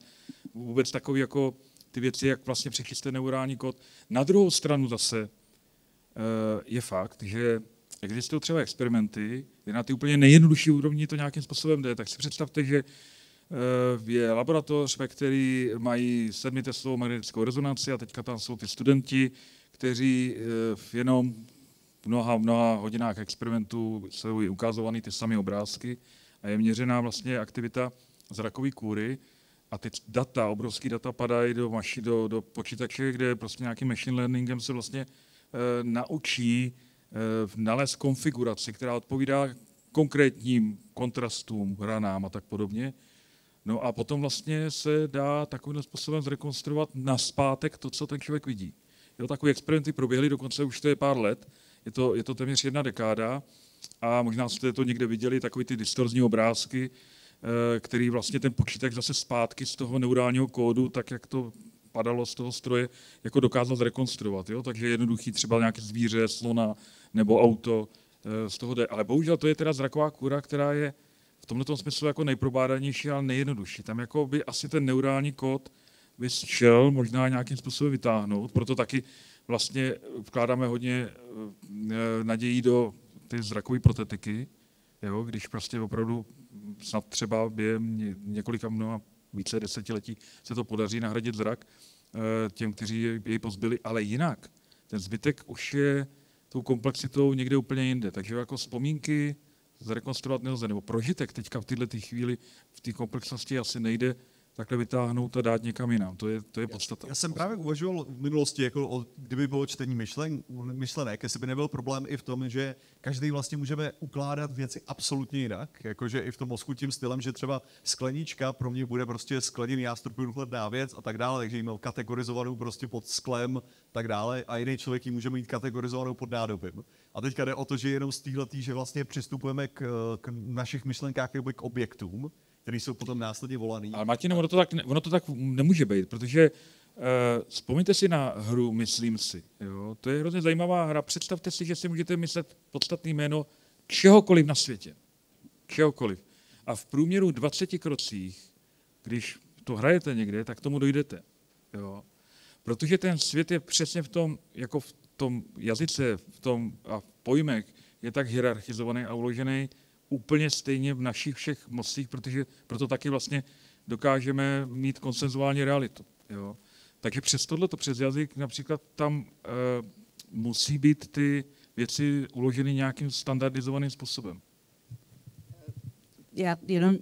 vůbec takový jako ty věci, jak vlastně přečistit neurální kód. Na druhou stranu zase eh, je fakt, že existují třeba experimenty, kde na ty úplně nejjednodušší úrovni to nějakým způsobem jde. Tak si představte, že eh, je laboratoř, ve který mají sedmitestovou magnetickou rezonanci a teďka tam jsou ty studenti, kteří eh, jenom mnoha, mnoha hodinách experimentů jsou ukázovány ty samé obrázky a je měřená vlastně aktivita zrakové kůry a ty data, obrovský data padají do, maši, do, do počítače, kde prostě nějakým machine learningem se vlastně e, naučí e, nalézt konfiguraci, která odpovídá konkrétním kontrastům, ranám a tak podobně. No a potom vlastně se dá takovým způsobem zrekonstruovat na zpátek to, co ten člověk vidí. Jo, takové experimenty proběhly, dokonce už to je pár let, je to, je to téměř jedna dekáda a možná jste to někde viděli, takové ty distorzní obrázky, eh, který vlastně ten počítač zase zpátky z toho neurálního kódu, tak jak to padalo z toho stroje, jako dokázal zrekonstruovat. Jo? Takže jednoduchý třeba nějaké zvíře, slona nebo auto eh, z toho jde. Ale bohužel to je teda zraková kůra, která je v tomto smyslu jako nejprobádanější, ale nejjednodušší. Tam jako by asi ten neurální kód bys šel možná nějakým způsobem vytáhnout, proto taky vlastně vkládáme hodně eh, nadějí do ty zrakové protetiky, jo, když prostě opravdu snad třeba během ně- několika mnoha více desetiletí se to podaří nahradit zrak eh, těm, kteří jej- jej pozbyli, ale jinak ten zbytek už je tou komplexitou někde úplně jinde. Takže jako vzpomínky zrekonstruovat nelze, nebo prožitek teďka v této chvíli v té komplexnosti asi nejde takhle vytáhnout a dát někam jinam. To je, to je podstata. Já jsem právě uvažoval v minulosti, jako o, kdyby bylo čtení myšlen, myšlenek, jestli by nebyl problém i v tom, že každý vlastně můžeme ukládat věci absolutně jinak. Jakože i v tom mozku tím stylem, že třeba sklenička pro mě bude prostě skleněný nástroj věc a tak dále, takže ji měl kategorizovanou prostě pod sklem tak dále a jiný člověk ji může mít kategorizovanou pod nádobím. A teďka jde o to, že jenom z téhle, že vlastně přistupujeme k, k našich myšlenkách k objektům, které jsou potom následně volaný. Ale Martin, ono to tak, ono to tak nemůže být, protože uh, vzpomeňte si na hru Myslím si. Jo? To je hrozně zajímavá hra. Představte si, že si můžete myslet podstatný jméno čehokoliv na světě. Čehokoliv. A v průměru 20 krocích, když to hrajete někde, tak tomu dojdete. Jo? Protože ten svět je přesně v tom, jako v tom jazyce, v tom a v pojmech, je tak hierarchizovaný a uložený úplně stejně v našich všech mozcích, protože proto taky vlastně dokážeme mít konsenzuální realitu. Jo? Takže přes tohleto, přes jazyk například tam e, musí být ty věci uloženy nějakým standardizovaným způsobem. já jenom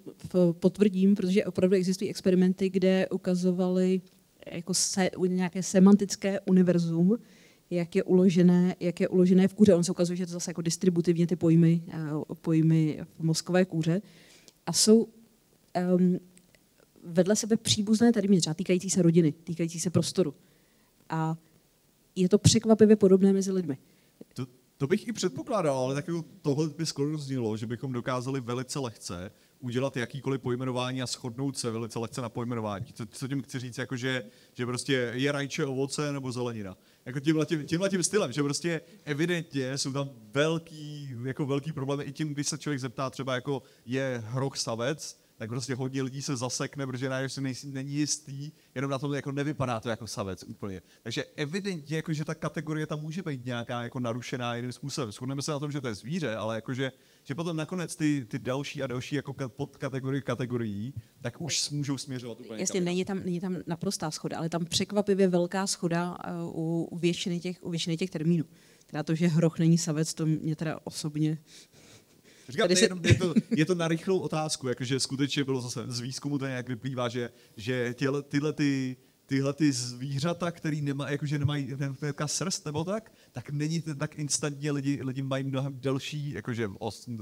potvrdím, protože opravdu existují experimenty, kde ukazovali jako se, nějaké semantické univerzum, jak je uložené, jak je uložené v kůře. On se ukazuje, že to zase jako distributivně ty pojmy, eh, pojmy v mozkové kůře. A jsou um, vedle sebe příbuzné termíny, třeba týkající se rodiny, týkající se prostoru. A je to překvapivě podobné mezi lidmi. To, to bych i předpokládal, ale tak jako tohle by skoro znělo, že bychom dokázali velice lehce udělat jakýkoliv pojmenování a shodnout se velice lehce na pojmenování. Co, co tím chci říct, jako že, že prostě je rajče, ovoce nebo zelenina. Jako tímhle tím, tímhle tím stylem, že prostě evidentně jsou tam velký, jako velký problémy i tím, když se člověk zeptá třeba jako je hroch savec, tak prostě hodně lidí se zasekne, protože najednou si nejsi, není jistý, jenom na tom jako nevypadá to jako savec úplně. Takže evidentně, jako, že ta kategorie tam může být nějaká jako narušená jiným způsobem. Shodneme se na tom, že to je zvíře, ale jakože, že potom nakonec ty, ty další a další jako ka- podkategorie kategorií, tak už můžou směřovat úplně Jasně, není tam, není tam naprostá schoda, ale tam překvapivě velká schoda eh, u, u, většiny těch, u většiny těch termínů. Teda to, že hroch není savec, to mě teda osobně... Říkám, Tady se- jenom, je, to, je to na rychlou otázku, jakože skutečně bylo zase z výzkumu to nějak vyplývá, že, že těle, tyhle ty tyhle ty zvířata, který nemá, jakože nemají nějaká srst nebo tak, tak není to tak instantně lidi, lidi mají mnohem delší, jakože os, uh,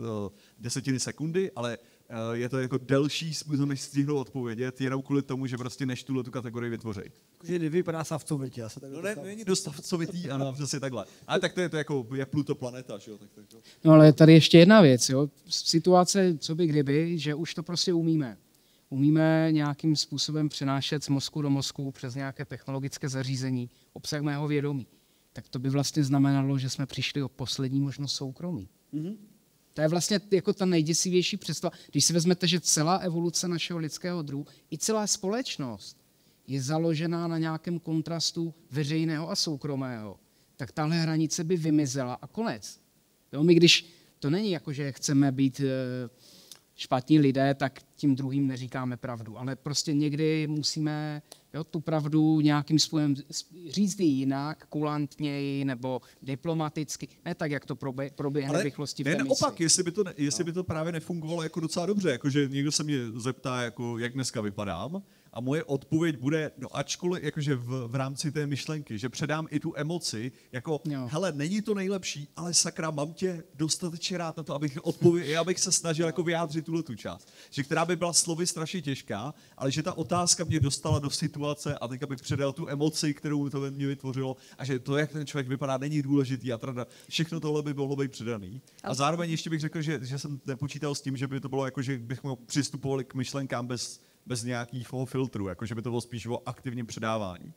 desetiny sekundy, ale uh, je to jako delší způsob, než stihnou odpovědět, jenom kvůli tomu, že prostě než tuhle tu kategorii vytvoří. Že nevypadá savcovitě. Já se tak No ne, není dost sovitý, ano, přesně takhle. Ale tak to je to jako, je Pluto planeta, že jo? Tak, tak, to. No ale tady ještě jedna věc, jo. Situace, co by kdyby, že už to prostě umíme. Umíme nějakým způsobem přenášet z mozku do mozku přes nějaké technologické zařízení obsah mého vědomí. Tak to by vlastně znamenalo, že jsme přišli o poslední možnost soukromí. Mm-hmm. To je vlastně jako ta nejděsivější představa. Když si vezmete, že celá evoluce našeho lidského druhu i celá společnost je založená na nějakém kontrastu veřejného a soukromého, tak tahle hranice by vymizela a konec. Jo, my když to není jako, že chceme být eh, špatní lidé, tak tím druhým neříkáme pravdu. Ale prostě někdy musíme jo, tu pravdu nějakým způsobem říct jinak, kulantněji nebo diplomaticky, ne tak, jak to probě- proběhne v rychlosti v ne, té misi. jestli by, to, ne- jestli by to právě nefungovalo jako docela dobře, jakože někdo se mě zeptá, jako, jak dneska vypadám, a moje odpověď bude, no ačkoliv jakože v, v rámci té myšlenky, že předám i tu emoci, jako, Jo. hele, není to nejlepší, ale sakra, mám tě dostatečně rád na to, abych, odpověděl, abych se snažil jako vyjádřit tuhle tu část. Že která by byla slovy strašně těžká, ale že ta otázka mě dostala do situace a teď bych předal tu emoci, kterou to ve mně vytvořilo a že to, jak ten člověk vypadá, není důležitý a teda všechno tohle by mohlo být předaný. A zároveň ještě bych řekl, že, že jsem nepočítal s tím, že by to bylo jako, že bychom přistupovali k myšlenkám bez, bez nějakého filtru, jako že by to bylo spíš o aktivním předávání.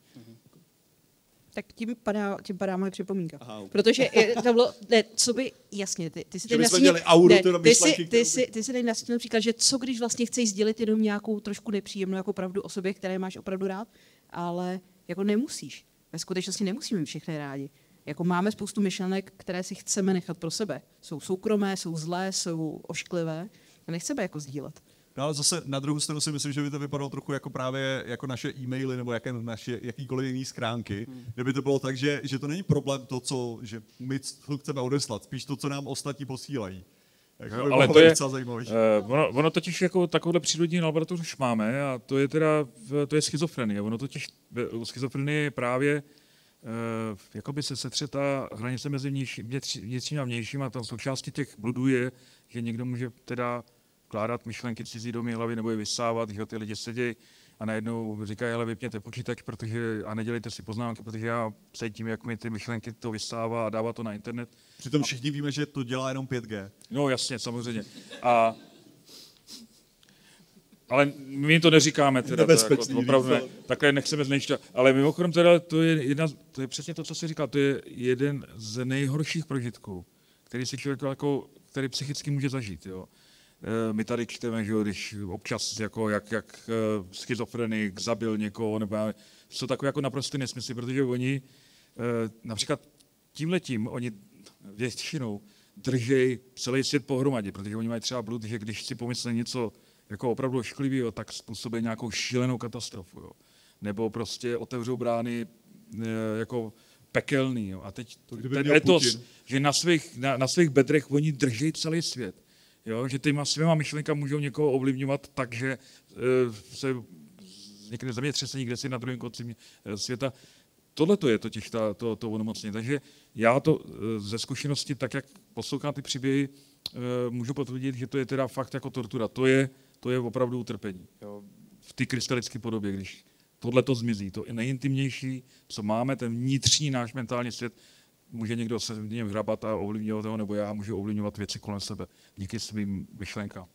Tak tím padá, tím padá moje připomínka. Aha, ok. Protože je, to bylo, ne, co by, jasně, ty, ty si bychom nastínil- auru ne, ty, myšlenky, si, ty, si, ty si tady nastínil příklad, že co když vlastně chceš sdělit jenom nějakou trošku nepříjemnou jako pravdu o sobě, které máš opravdu rád ale jako nemusíš. Ve skutečnosti nemusíme mít všechny rádi. Jako máme spoustu myšlenek, které si chceme nechat pro sebe. Jsou soukromé, jsou zlé, jsou ošklivé a nechceme jako sdílet. No ale zase na druhou stranu si myslím, že by to vypadalo trochu jako právě jako naše e-maily nebo jaké naše jakýkoliv jiný schránky, hmm. kde by to bylo tak, že, že to není problém to, co že my co chceme odeslat, spíš to, co nám ostatní posílají. Tak Jo, by ale to je, uh, ono, ono totiž jako takovouhle přírodní laboratoř už máme a to je teda, to je schizofrenie. Ono totiž, u schizofrenie je právě uh, jakoby se setřetá hranice mezi vnitřním a vnějším a tam součástí těch bludů je, že někdo může teda vkládat myšlenky cizí do mé hlavy nebo je vysávat, že ty lidi sedí a najednou říkají, ale vypněte počítač protože, a nedělejte si poznámky, protože já cítím, jak mi ty myšlenky to vysává a dává to na internet. Přitom všichni víme, že to dělá jenom 5G. No jasně, samozřejmě. A, ale my to neříkáme teda, to, jako, opravdu ne, takhle nechceme znejšťovat. Ale mimochodem teda to je, jedna, to je přesně to, co jsi říkal, to je jeden z nejhorších prožitků, který si člověk jako, který psychicky může zažít. Jo. Eh, My tady čteme, že když občas jako jak, jak eh, schizofrenik zabil někoho, nebo já- jsou takové jako naprosté nesmysly, protože oni eh, například tímhletím, oni většinou držej celý svět pohromadě, protože oni mají třeba blud, že když si pomyslí něco jako opravdu ošklivého, tak způsobí nějakou šílenou katastrofu. Jo. Nebo prostě otevřou brány jako pekelný. Jo. A teď to, ten etos, Putin. že na svých, na, na svých bedrech oni drží celý svět. Jo, že těma svýma myšlenkama můžou někoho ovlivňovat tak, že eh, se někde zemětřesení, kde si na druhém konci eh, světa. Tohle to je totiž ta, to, to onemocnění. Takže já to eh, ze zkušenosti, tak jak poslouchám ty příběhy, můžu potvrdit, že to je teda fakt jako tortura. To je, to je opravdu utrpení. Jo. V té krystalické podobě, když tohle to zmizí, to je nejintimnější, co máme, ten vnitřní náš mentální svět, může někdo se v něm hrabat a ovlivňovat ho, nebo já můžu ovlivňovat věci kolem sebe díky svým myšlenkám.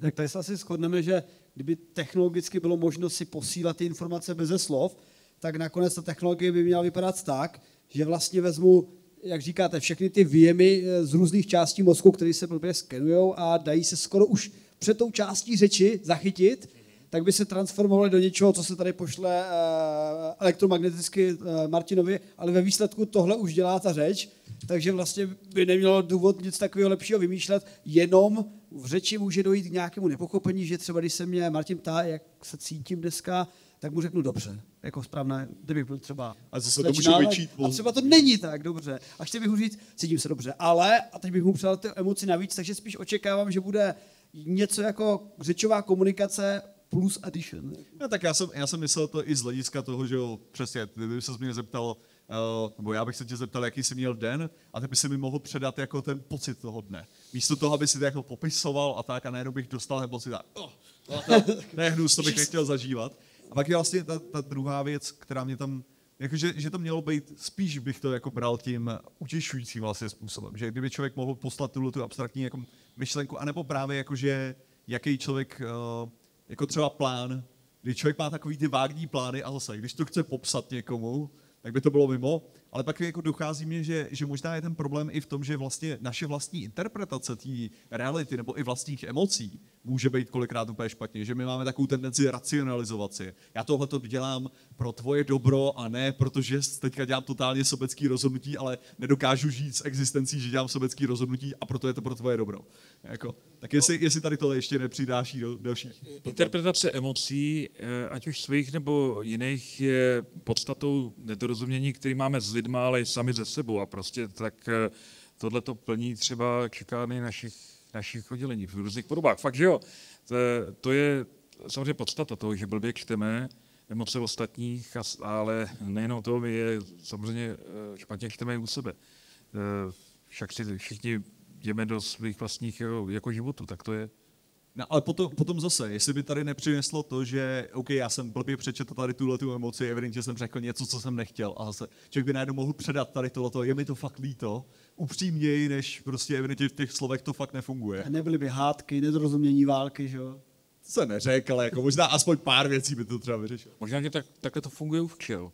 Tak tady se asi shodneme, že kdyby technologicky bylo možno si posílat ty informace bez slov, tak nakonec ta technologie by měla vypadat tak, že vlastně vezmu, jak říkáte, všechny ty výjemy eh, z různých částí mozku, které se blbě skenují a dají se skoro už před tou částí řeči zachytit, tak by se transformovaly do něčeho, co se tady pošle eh, elektromagneticky eh, Martinovi, ale ve výsledku tohle už dělá ta řeč, takže vlastně by nemělo důvod nic takového lepšího vymýšlet, jenom v řeči může dojít k nějakému nepochopení, že třeba když se mě Martin ptá, jak se cítím dneska, tak mu řeknu dobře, jako správné, kdybych byl třeba A zase to může vyčít A třeba to není tak dobře. A chtěl bych mu říct, cítím se dobře, ale, a teď bych mu přidal ty emoci navíc, takže spíš očekávám, že bude něco jako řečová komunikace plus addition. No, tak já jsem, já jsem myslel to i z hlediska toho, že jo, přesně, kdyby se mě zeptal, uh, nebo já bych se tě zeptal, jaký jsi měl den, a ty by si mi mohl předat jako ten pocit toho dne. Místo toho, aby si to jako popisoval a tak, a najednou bych dostal ten pocit, a, oh, oh, to, je hnus, to bych nechtěl zažívat. A pak je vlastně ta, ta druhá věc, která mě tam, jakože, že to mělo být, spíš bych to jako bral tím utěšujícím vlastně způsobem, že kdyby člověk mohl poslat tuhle tu abstraktní jako myšlenku, anebo právě jakože, jaký člověk, uh, jako třeba plán, kdy člověk má takový ty vágní plány a zase, když to chce popsat někomu, tak by to bylo mimo, ale pak jako dochází mě, že, že možná je ten problém i v tom, že vlastně naše vlastní interpretace té reality nebo i vlastních emocí může být kolikrát úplně špatně, že my máme takovou tendenci racionalizovat si. Já tohle to dělám pro tvoje dobro a ne, protože teďka dělám totálně sobecký rozhodnutí, ale nedokážu žít s existencí, že dělám sobecký rozhodnutí a proto je to pro tvoje dobro. Jako, tak jestli, jestli tady tohle ještě nepřidáší do dalších. Interpretace emocí, eh, ať už svých nebo jiných, je podstatou nedorozumění, který máme s lidma, ale i sami ze sebou. A prostě tak tohle to plní třeba čekány našich, našich oddělení v různých podobách. Fakt, že jo. To, to je samozřejmě podstata toho, že blbě čteme emoce ostatních, ale nejenom to, my je samozřejmě eh, špatně čteme i u sebe. Eh, Však si všichni jdeme do svých vlastních jako, jako životů, tak to je, No, ale potom, potom zase, jestli by tady nepřineslo to, že OK, já jsem blbě přečetl tady tuhle tu emoci, evidentně jsem řekl něco, co jsem nechtěl a zase člověk by najednou mohl předat tady tohleto, je mi to fakt líto, upřímněji, než prostě evidentně v těch slovech to fakt nefunguje. A nebyly by hádky, nedorozumění války, že jo? To se neřekl, ale jako možná aspoň pár věcí by to třeba vyřešilo. Možná, že tak, takhle to funguje u včel,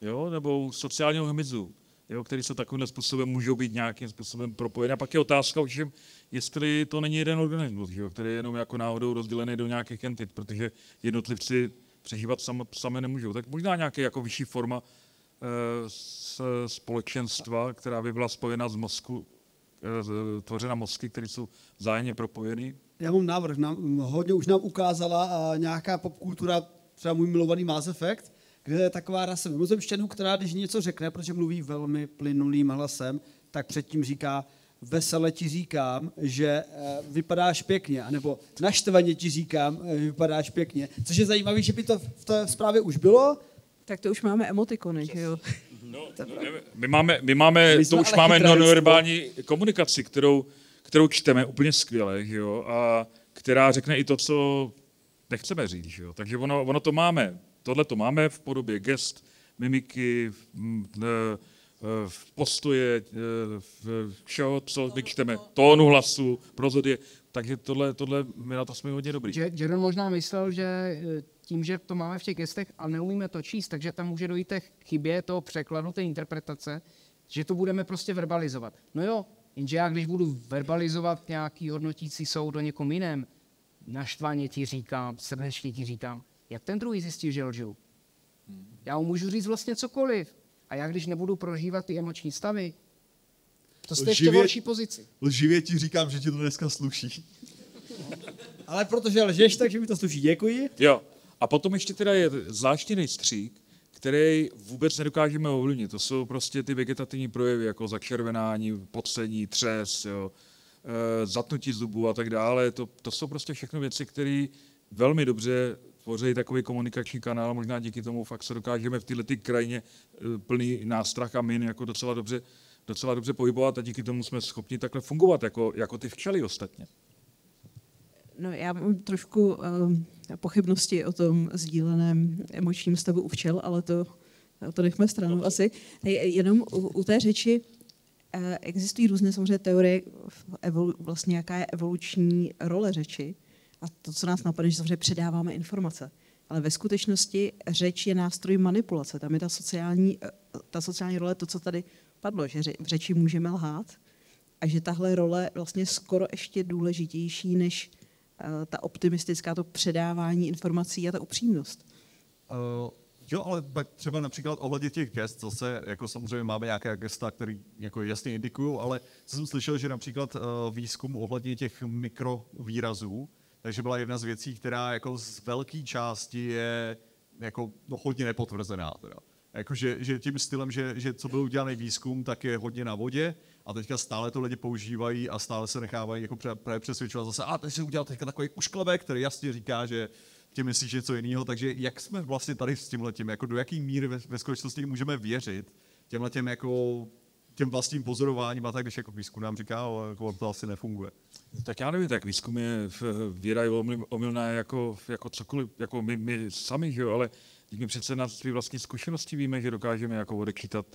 jo? nebo u sociálního hmyzu, jo? který se takovým způsobem můžou být nějakým způsobem propojené. A pak je otázka, ovšem, jestli to není jeden organismus, že jo? který je jenom jako náhodou rozdělený do nějakých entit, protože jednotlivci přežívat sam, samé nemůžou. Tak možná nějaká jako vyšší forma eh, s, společenstva, která by byla spojena z mozku, eh, tvořena mozky, které jsou vzájemně propojeny. Já mám návrh, nám, hodně už nám ukázala a nějaká popkultura, třeba můj milovaný Mass Effect, kde je taková rasa mimozemštěnů, která když něco řekne, protože mluví velmi plynulým hlasem, tak předtím říká, vesele ti říkám, že eh, vypadáš pěkně, anebo naštvaně ti říkám, eh, vypadáš pěkně. Což je zajímavé, že by to v té zprávě už bylo. Tak to už máme emotikony, že jo? No, my máme, my máme My to už máme nonverbální komunikaci, kterou, kterou čteme úplně skvěle, že jo, a která řekne i to, co nechceme říct, že jo. Takže ono, ono to máme. Tohle to máme v podobě gest, mimiky, v, e, e, postoje, e, v všeho, co my čteme, tónu hlasu, prozodie. Takže tohle, tohle my na to jsme hodně dobrý. Že Jaron možná myslel, že eh, tím, že to máme v těch gestech a neumíme to číst, takže tam může dojít k chybě toho překladu, té interpretace, že to budeme prostě verbalizovat. No jo, jenže já když budu verbalizovat nějaký hodnotící soud o někom jiném, naštvaně ti říkám, srdečně ti říkám, jak ten druhý zjistí, že lžu? Já mu můžu říct vlastně cokoliv. A já když nebudu prožívat ty emoční stavy, to jste ještě v Lživě- horší pozici. Lživě ti říkám, že ti to dneska sluší. Ale protože lžeš, takže mi to sluší. Děkuji. Jo. A potom ještě teda je zvláštní rejstřík, který vůbec nedokážeme ovlivnit. To jsou prostě ty vegetativní projevy, jako začervenání, pocení, třes, jo, e, zatnutí zubů a tak dále. To, to jsou prostě všechno věci, které velmi dobře tvoří takový komunikační kanál. Možná díky tomu fakt se dokážeme v této krajině e, plný nástrah a min jako docela dobře, docela dobře pohybovat a díky tomu jsme schopni takhle fungovat jako, jako ty včely ostatně. No, já mám trošku uh, pochybnosti o tom sdíleném emočním stavu u včel, ale to, to nechme stranou asi. Jenom u, u té řeči uh, existují různé samozřejmě teorie, evolu, vlastně jaká je evoluční role řeči. A to, co nás napadne, že samozřejmě předáváme informace. Ale ve skutečnosti řeč je nástroj manipulace. Tam je ta sociální, eh, ta sociální role, to, co tady padlo, že v řeči můžeme lhát a že tahle role vlastně je skoro ještě důležitější než eh, ta optimistická, to předávání informací a ta upřímnost. Uh, jo, ale pak třeba například ohledně těch gest, zase jako samozřejmě máme nějaké gesta, které jako jasně indikují, ale co jsem slyšel, že například uh, výzkum ohledně těch mikrovýrazů, takže byla jedna z věcí, která jako z velké části je jako no, hodně nepotvrzená. Teda. Jako, že, že tím stylem, že, že co byl udělaný výzkum, tak je hodně na vodě a teďka stále to lidi používají a stále se nechávají jako právě přesvědčovat zase, a teď si udělal teďka takový ušklebek, který jasně říká, že tím myslíš něco jiného, takže jak jsme vlastně tady s tímhle tím, jako do jaký míry ve, ve skutečnosti můžeme věřit těmhle těm jako těm vlastním pozorováním a tak, když jako výzkum nám říká, ale jako to asi nefunguje. Tak já nevím, tak výzkum je v- víra je omyl- omylná jako, jako cokoliv, jako my, my sami, že jo, ale my přece na své vlastní zkušenosti víme, že dokážeme jako odečítat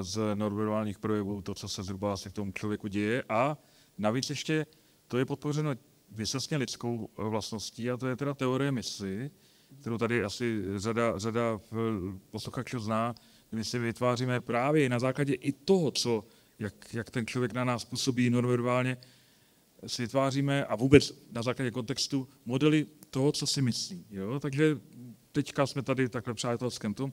z nonverbálních projevů to, co se zhruba asi v tom člověku děje a navíc ještě to je podpořeno vysostně lidskou eh, vlastností a to je teda teorie mysli, kterou tady asi řada, řada eh, posluchačů zná, my si vytváříme právě na základě i toho, co, jak, jak ten člověk na nás působí nonverbálně, si vytváříme a vůbec na základě kontextu modely toho, co si myslí. Jo? Takže teďka jsme tady takhle přátelském tom.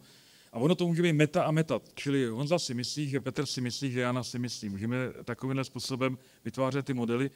A ono to může být meta a meta. Čili Honza si myslí, že Petr si myslí, že Jana si myslí. Můžeme takovýmhle způsobem vytvářet ty modely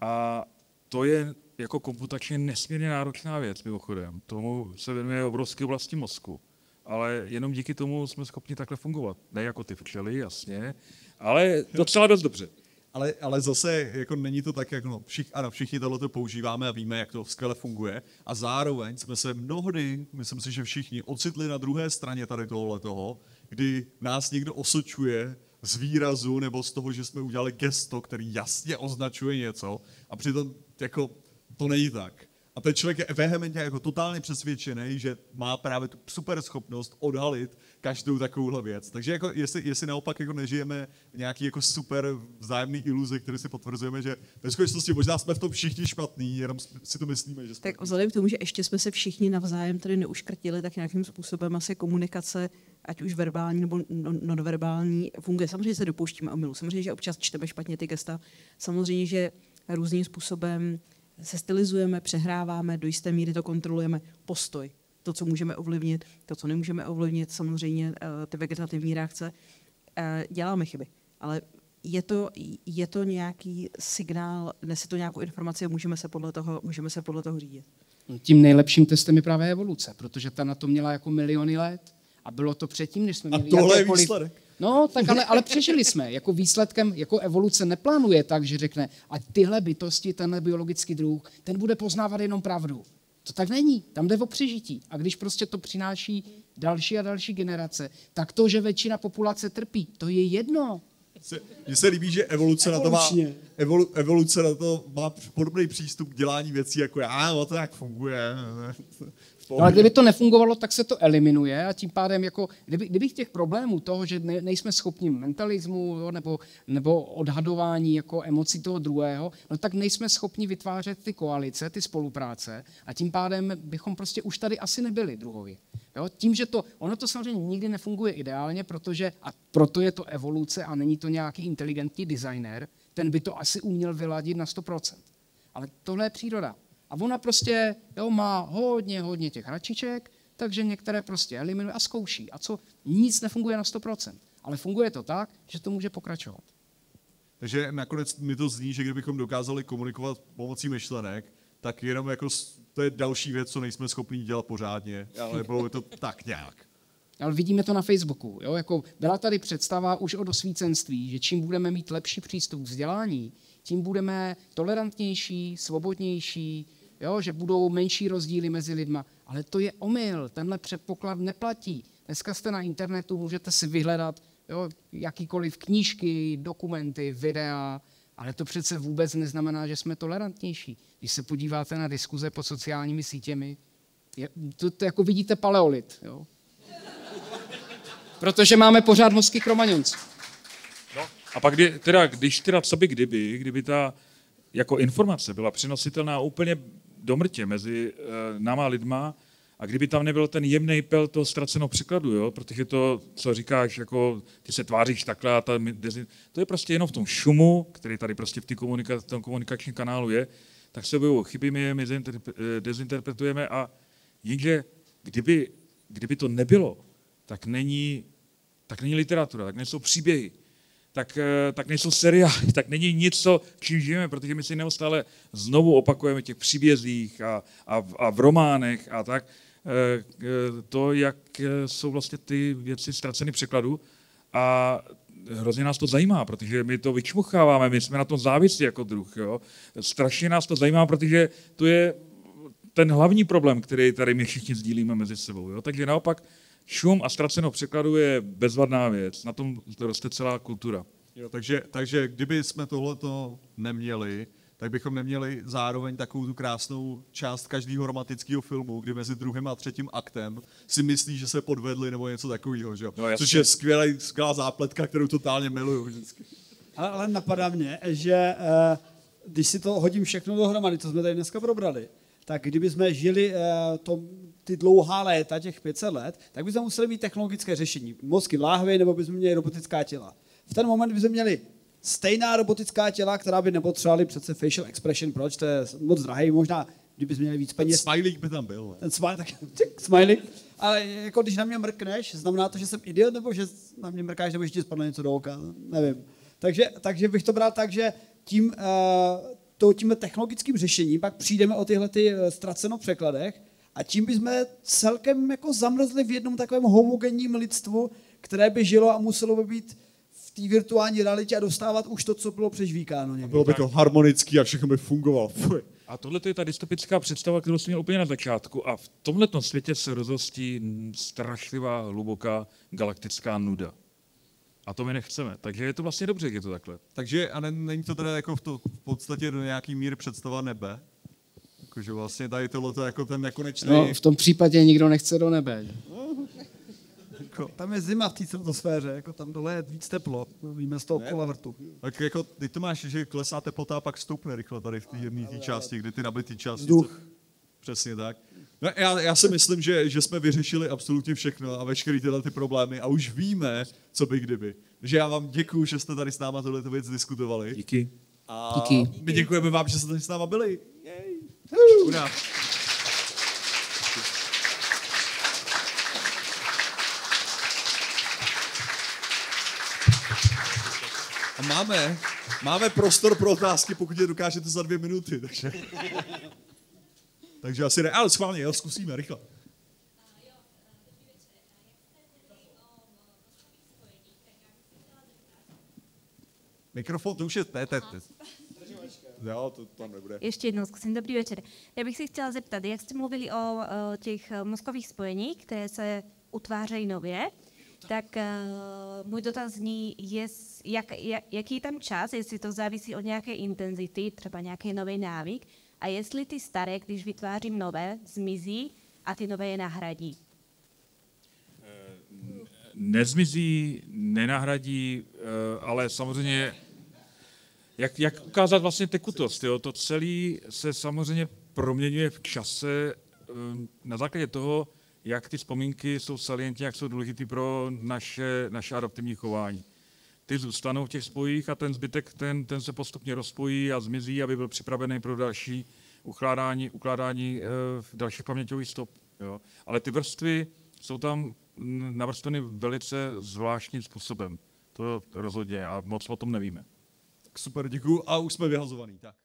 a to je jako komputačně nesmírně náročná věc, mimochodem. Tomu se věnuje obrovské oblasti mozku. Ale jenom díky tomu jsme schopni takhle fungovat. Ne jako ty včely, jasně, ale docela dost dobře. Ale, ale zase jako není to tak, jak no, všich, ano, všichni tohle to používáme a víme, jak to skvěle funguje. A zároveň jsme se mnohdy, myslím si, že všichni, ocitli na druhé straně tady tohle toho, kdy nás někdo osočuje z výrazu nebo z toho, že jsme udělali gesto, který jasně označuje něco a přitom jako to není tak. A ten člověk je vehementně jako totálně přesvědčený, že má právě tu super schopnost odhalit každou takovouhle věc. Takže jako jestli, jestli naopak jako nežijeme nějaký jako super vzájemný iluzi, které si potvrzujeme, že ve skutečnosti možná jsme v tom všichni špatní, jenom si to myslíme, že jsme. Tak vzhledem k tomu, že ještě jsme se všichni navzájem tady neuškrtili, tak nějakým způsobem asi komunikace, ať už verbální nebo non- nonverbální, funguje. Samozřejmě se dopouštíme omylu, samozřejmě, že občas čteme špatně ty gesta, samozřejmě, že různým způsobem se stylizujeme, přehráváme, do jisté míry to kontrolujeme. Postoj. To, co můžeme ovlivnit, to, co nemůžeme ovlivnit, samozřejmě eh, ty vegetativní reakce, eh, děláme chyby. Ale je to, je to nějaký signál, nese to nějakou informaci a můžeme se podle toho, můžeme se podle toho řídit. Tím nejlepším testem je právě evoluce, protože ta na to měla jako miliony let a bylo to předtím, než jsme A měli tohle je jakékoliv- výsledek. No, tak ale, ale přežili jsme. Jako výsledkem, jako evoluce neplánuje tak, že řekne, a tyhle bytosti, tenhle biologický druh, ten bude poznávat jenom pravdu. To tak není. Tam jde o přežití. A když prostě to přináší další a další generace, tak to, že většina populace trpí, to je jedno. Mně se líbí, že evoluce na to má, evolu, evoluce na to má podobný přístup k dělání věcí, jako já, no to jak funguje. V No, ale kdyby to nefungovalo, tak se to eliminuje a tím pádem, jako, kdyby, kdybych těch problémů toho, že ne, nejsme schopni mentalismu jo, nebo, nebo odhadování jako emocí toho druhého, no tak nejsme schopni vytvářet ty koalice, ty spolupráce a tím pádem bychom prostě už tady asi nebyli druhovi. Jo? Tím, že to, ono to samozřejmě nikdy nefunguje ideálně, protože, a proto je to evoluce a není to nějaký inteligentní designer, ten by to asi uměl vyladit na 100%. Ale tohle je příroda. A ona prostě jo, má hodně, hodně těch hračiček, takže některé prostě eliminuje a zkouší. A co? Nic nefunguje na 100%. Ale funguje to tak, že to může pokračovat. Takže nakonec mi to zní, že kdybychom dokázali komunikovat pomocí myšlenek, tak jenom jako to je další věc, co nejsme schopni dělat pořádně, ale bylo by to tak nějak. Ale vidíme to na Facebooku. Jo? Jako byla tady představa už o dosvícenství, že čím budeme mít lepší přístup k vzdělání, tím budeme tolerantnější, svobodnější, jo? že budou menší rozdíly mezi lidma. Ale to je omyl, tenhle předpoklad neplatí. Dneska jste na internetu, můžete si vyhledat jo, jakýkoliv knížky, dokumenty, videa, ale to přece vůbec neznamená, že jsme tolerantnější. Když se podíváte na diskuze pod sociálními sítěmi, je, to, to jako vidíte paleolit. Jo? Protože máme pořád mozky kromaňonců. A pak, kdy, teda, když teda co by kdyby, kdyby ta jako informace byla přenositelná úplně do mrtě mezi uh, náma lidma a kdyby tam nebyl ten jemný pel toho ztraceného překladu, jo? protože to, co říkáš, jako ty se tváříš takhle a ta, to je prostě jenom v tom šumu, který tady prostě v, komunika, v tom komunikačním kanálu je, tak se objevují chyby, my je my eh, dezinterpretujeme a jenže kdyby, kdyby to nebylo, tak není, tak není literatura, tak nejsou příběhy, tak, eh, tak nejsou seriály, tak není nic, co čím žijeme, protože my si neustále znovu opakujeme těch příbězích a, a, a v románech a tak, eh, eh, to, jak jsou vlastně ty věci ztraceny překladu a hrozně nás to zajímá, protože my to vyčmucháváme, my jsme na tom závislí jako druh. Jo? Strašně nás to zajímá, protože to je ten hlavní problém, který tady my všichni sdílíme mezi sebou. Jo? Takže naopak šum a ztraceno překladu je bezvadná věc. Na tom roste celá kultura. Jo, takže, takže kdyby jsme tohleto neměli, tak bychom neměli zároveň takovou tu krásnou část každého romantického filmu, kdy mezi druhým a třetím aktem si myslí, že se podvedli nebo něco takového, že? jo? No, jasně. Což je skvělý, skvělá zápletka, kterou totálně miluju vždycky. Ale, ale napadá mě, že eh, když si to hodím všechno dohromady, co jsme tady dneska probrali, tak kdyby jsme žili eh, to, ty dlouhá léta, těch 500 let, tak bychom museli mít technologické řešení. Mozky v láhvi, nebo bychom měli robotická těla. V ten moment bychom měli stejná robotická těla, která by nepotřebovaly přece facial expression. Proč? To je moc drahý. Možná, kdyby měli víc peněz, Smiley by tam byl. ne? ten smiley, tak smiley. Ale jako když na mě mrkneš, znamená to, že jsem idiot, nebo že na mě mrkáš, nebo že ti spadne něco do oka, nevím. Takže, takže bych to bral tak, že tím, uh, to, tím technologickým řešením pak přijdeme o tyhle ty uh, ztraceno překladech a tím bychom celkem jako zamrzli v jednom takovém homogenním lidstvu, které by žilo a muselo by být v té virtuální realitě a dostávat už to, co bylo přežvíkáno někdy. Bylo by to harmonický a všechno by fungovalo. Fuj. A tohle je ta dystopická představa, kterou jsem měl úplně na začátku. A v tomhle světě se rozhostí strašlivá, hluboká galaktická nuda. A to my nechceme. Takže je to vlastně dobře, že je to takhle. Takže a ne, není to teda jako v, to, v podstatě do nějaký míry představa nebe? Jakože vlastně tady tohle je jako ten nekonečný... No, v tom případě nikdo nechce do nebe. že? Jako, tam je zima v té stratosféře, jako tam dole je víc teplo, víme z toho kolavrtu. Tak jako, ty to máš, že klesá teplota a pak stoupne rychle tady v té jedné té části, kdy ty nabitý části. Vzduch. Přesně tak. No, já, já si myslím, že, že jsme vyřešili absolutně všechno a veškeré tyhle ty problémy a už víme, co by kdyby. Takže já vám děkuju, že jste tady s náma tohle věc diskutovali. Díky. A Díky. my děkujeme vám, že jste tady s náma byli. A máme, máme prostor pro otázky, pokud je dokážete za dvě minuty. Takže, takže asi ne, ale schválně, jo, zkusíme, rychle. Mikrofon, to už je, ne, to, to, Jo, to tam nebude. Ještě jednou zkusím. Dobrý večer. Já bych se chtěla zeptat, jak jste mluvili o, o těch eh, mozkových spojeních, které se utvářejí nově, tak uh, můj dotaz zní, jest, jak, jak, jaký je tam čas, jestli to závisí od nějaké intenzity, třeba nějaký nový návyk, a jestli ty staré, když vytvářím nové, zmizí a ty nové je nahradí. nezmizí, nenahradí, eh, ale samozřejmě, jak, jak ukázat vlastně tekutost, jo? to celé se samozřejmě proměňuje v čase eh, na základě toho, jak ty vzpomínky jsou salientní, jak jsou důležité pro naše, naše adaptivní chování. Ty zůstanou v těch spojích a ten zbytek, ten, ten se postupně rozpojí a zmizí, aby byl připravený pro další ukládání, ukládání e, dalších paměťových stop. Jo? Ale ty vrstvy jsou tam navrstveny velice zvláštním způsobem. To rozhodně a moc o tom nevíme. Super, děkuju a už jsme vyhazovaný. Tak.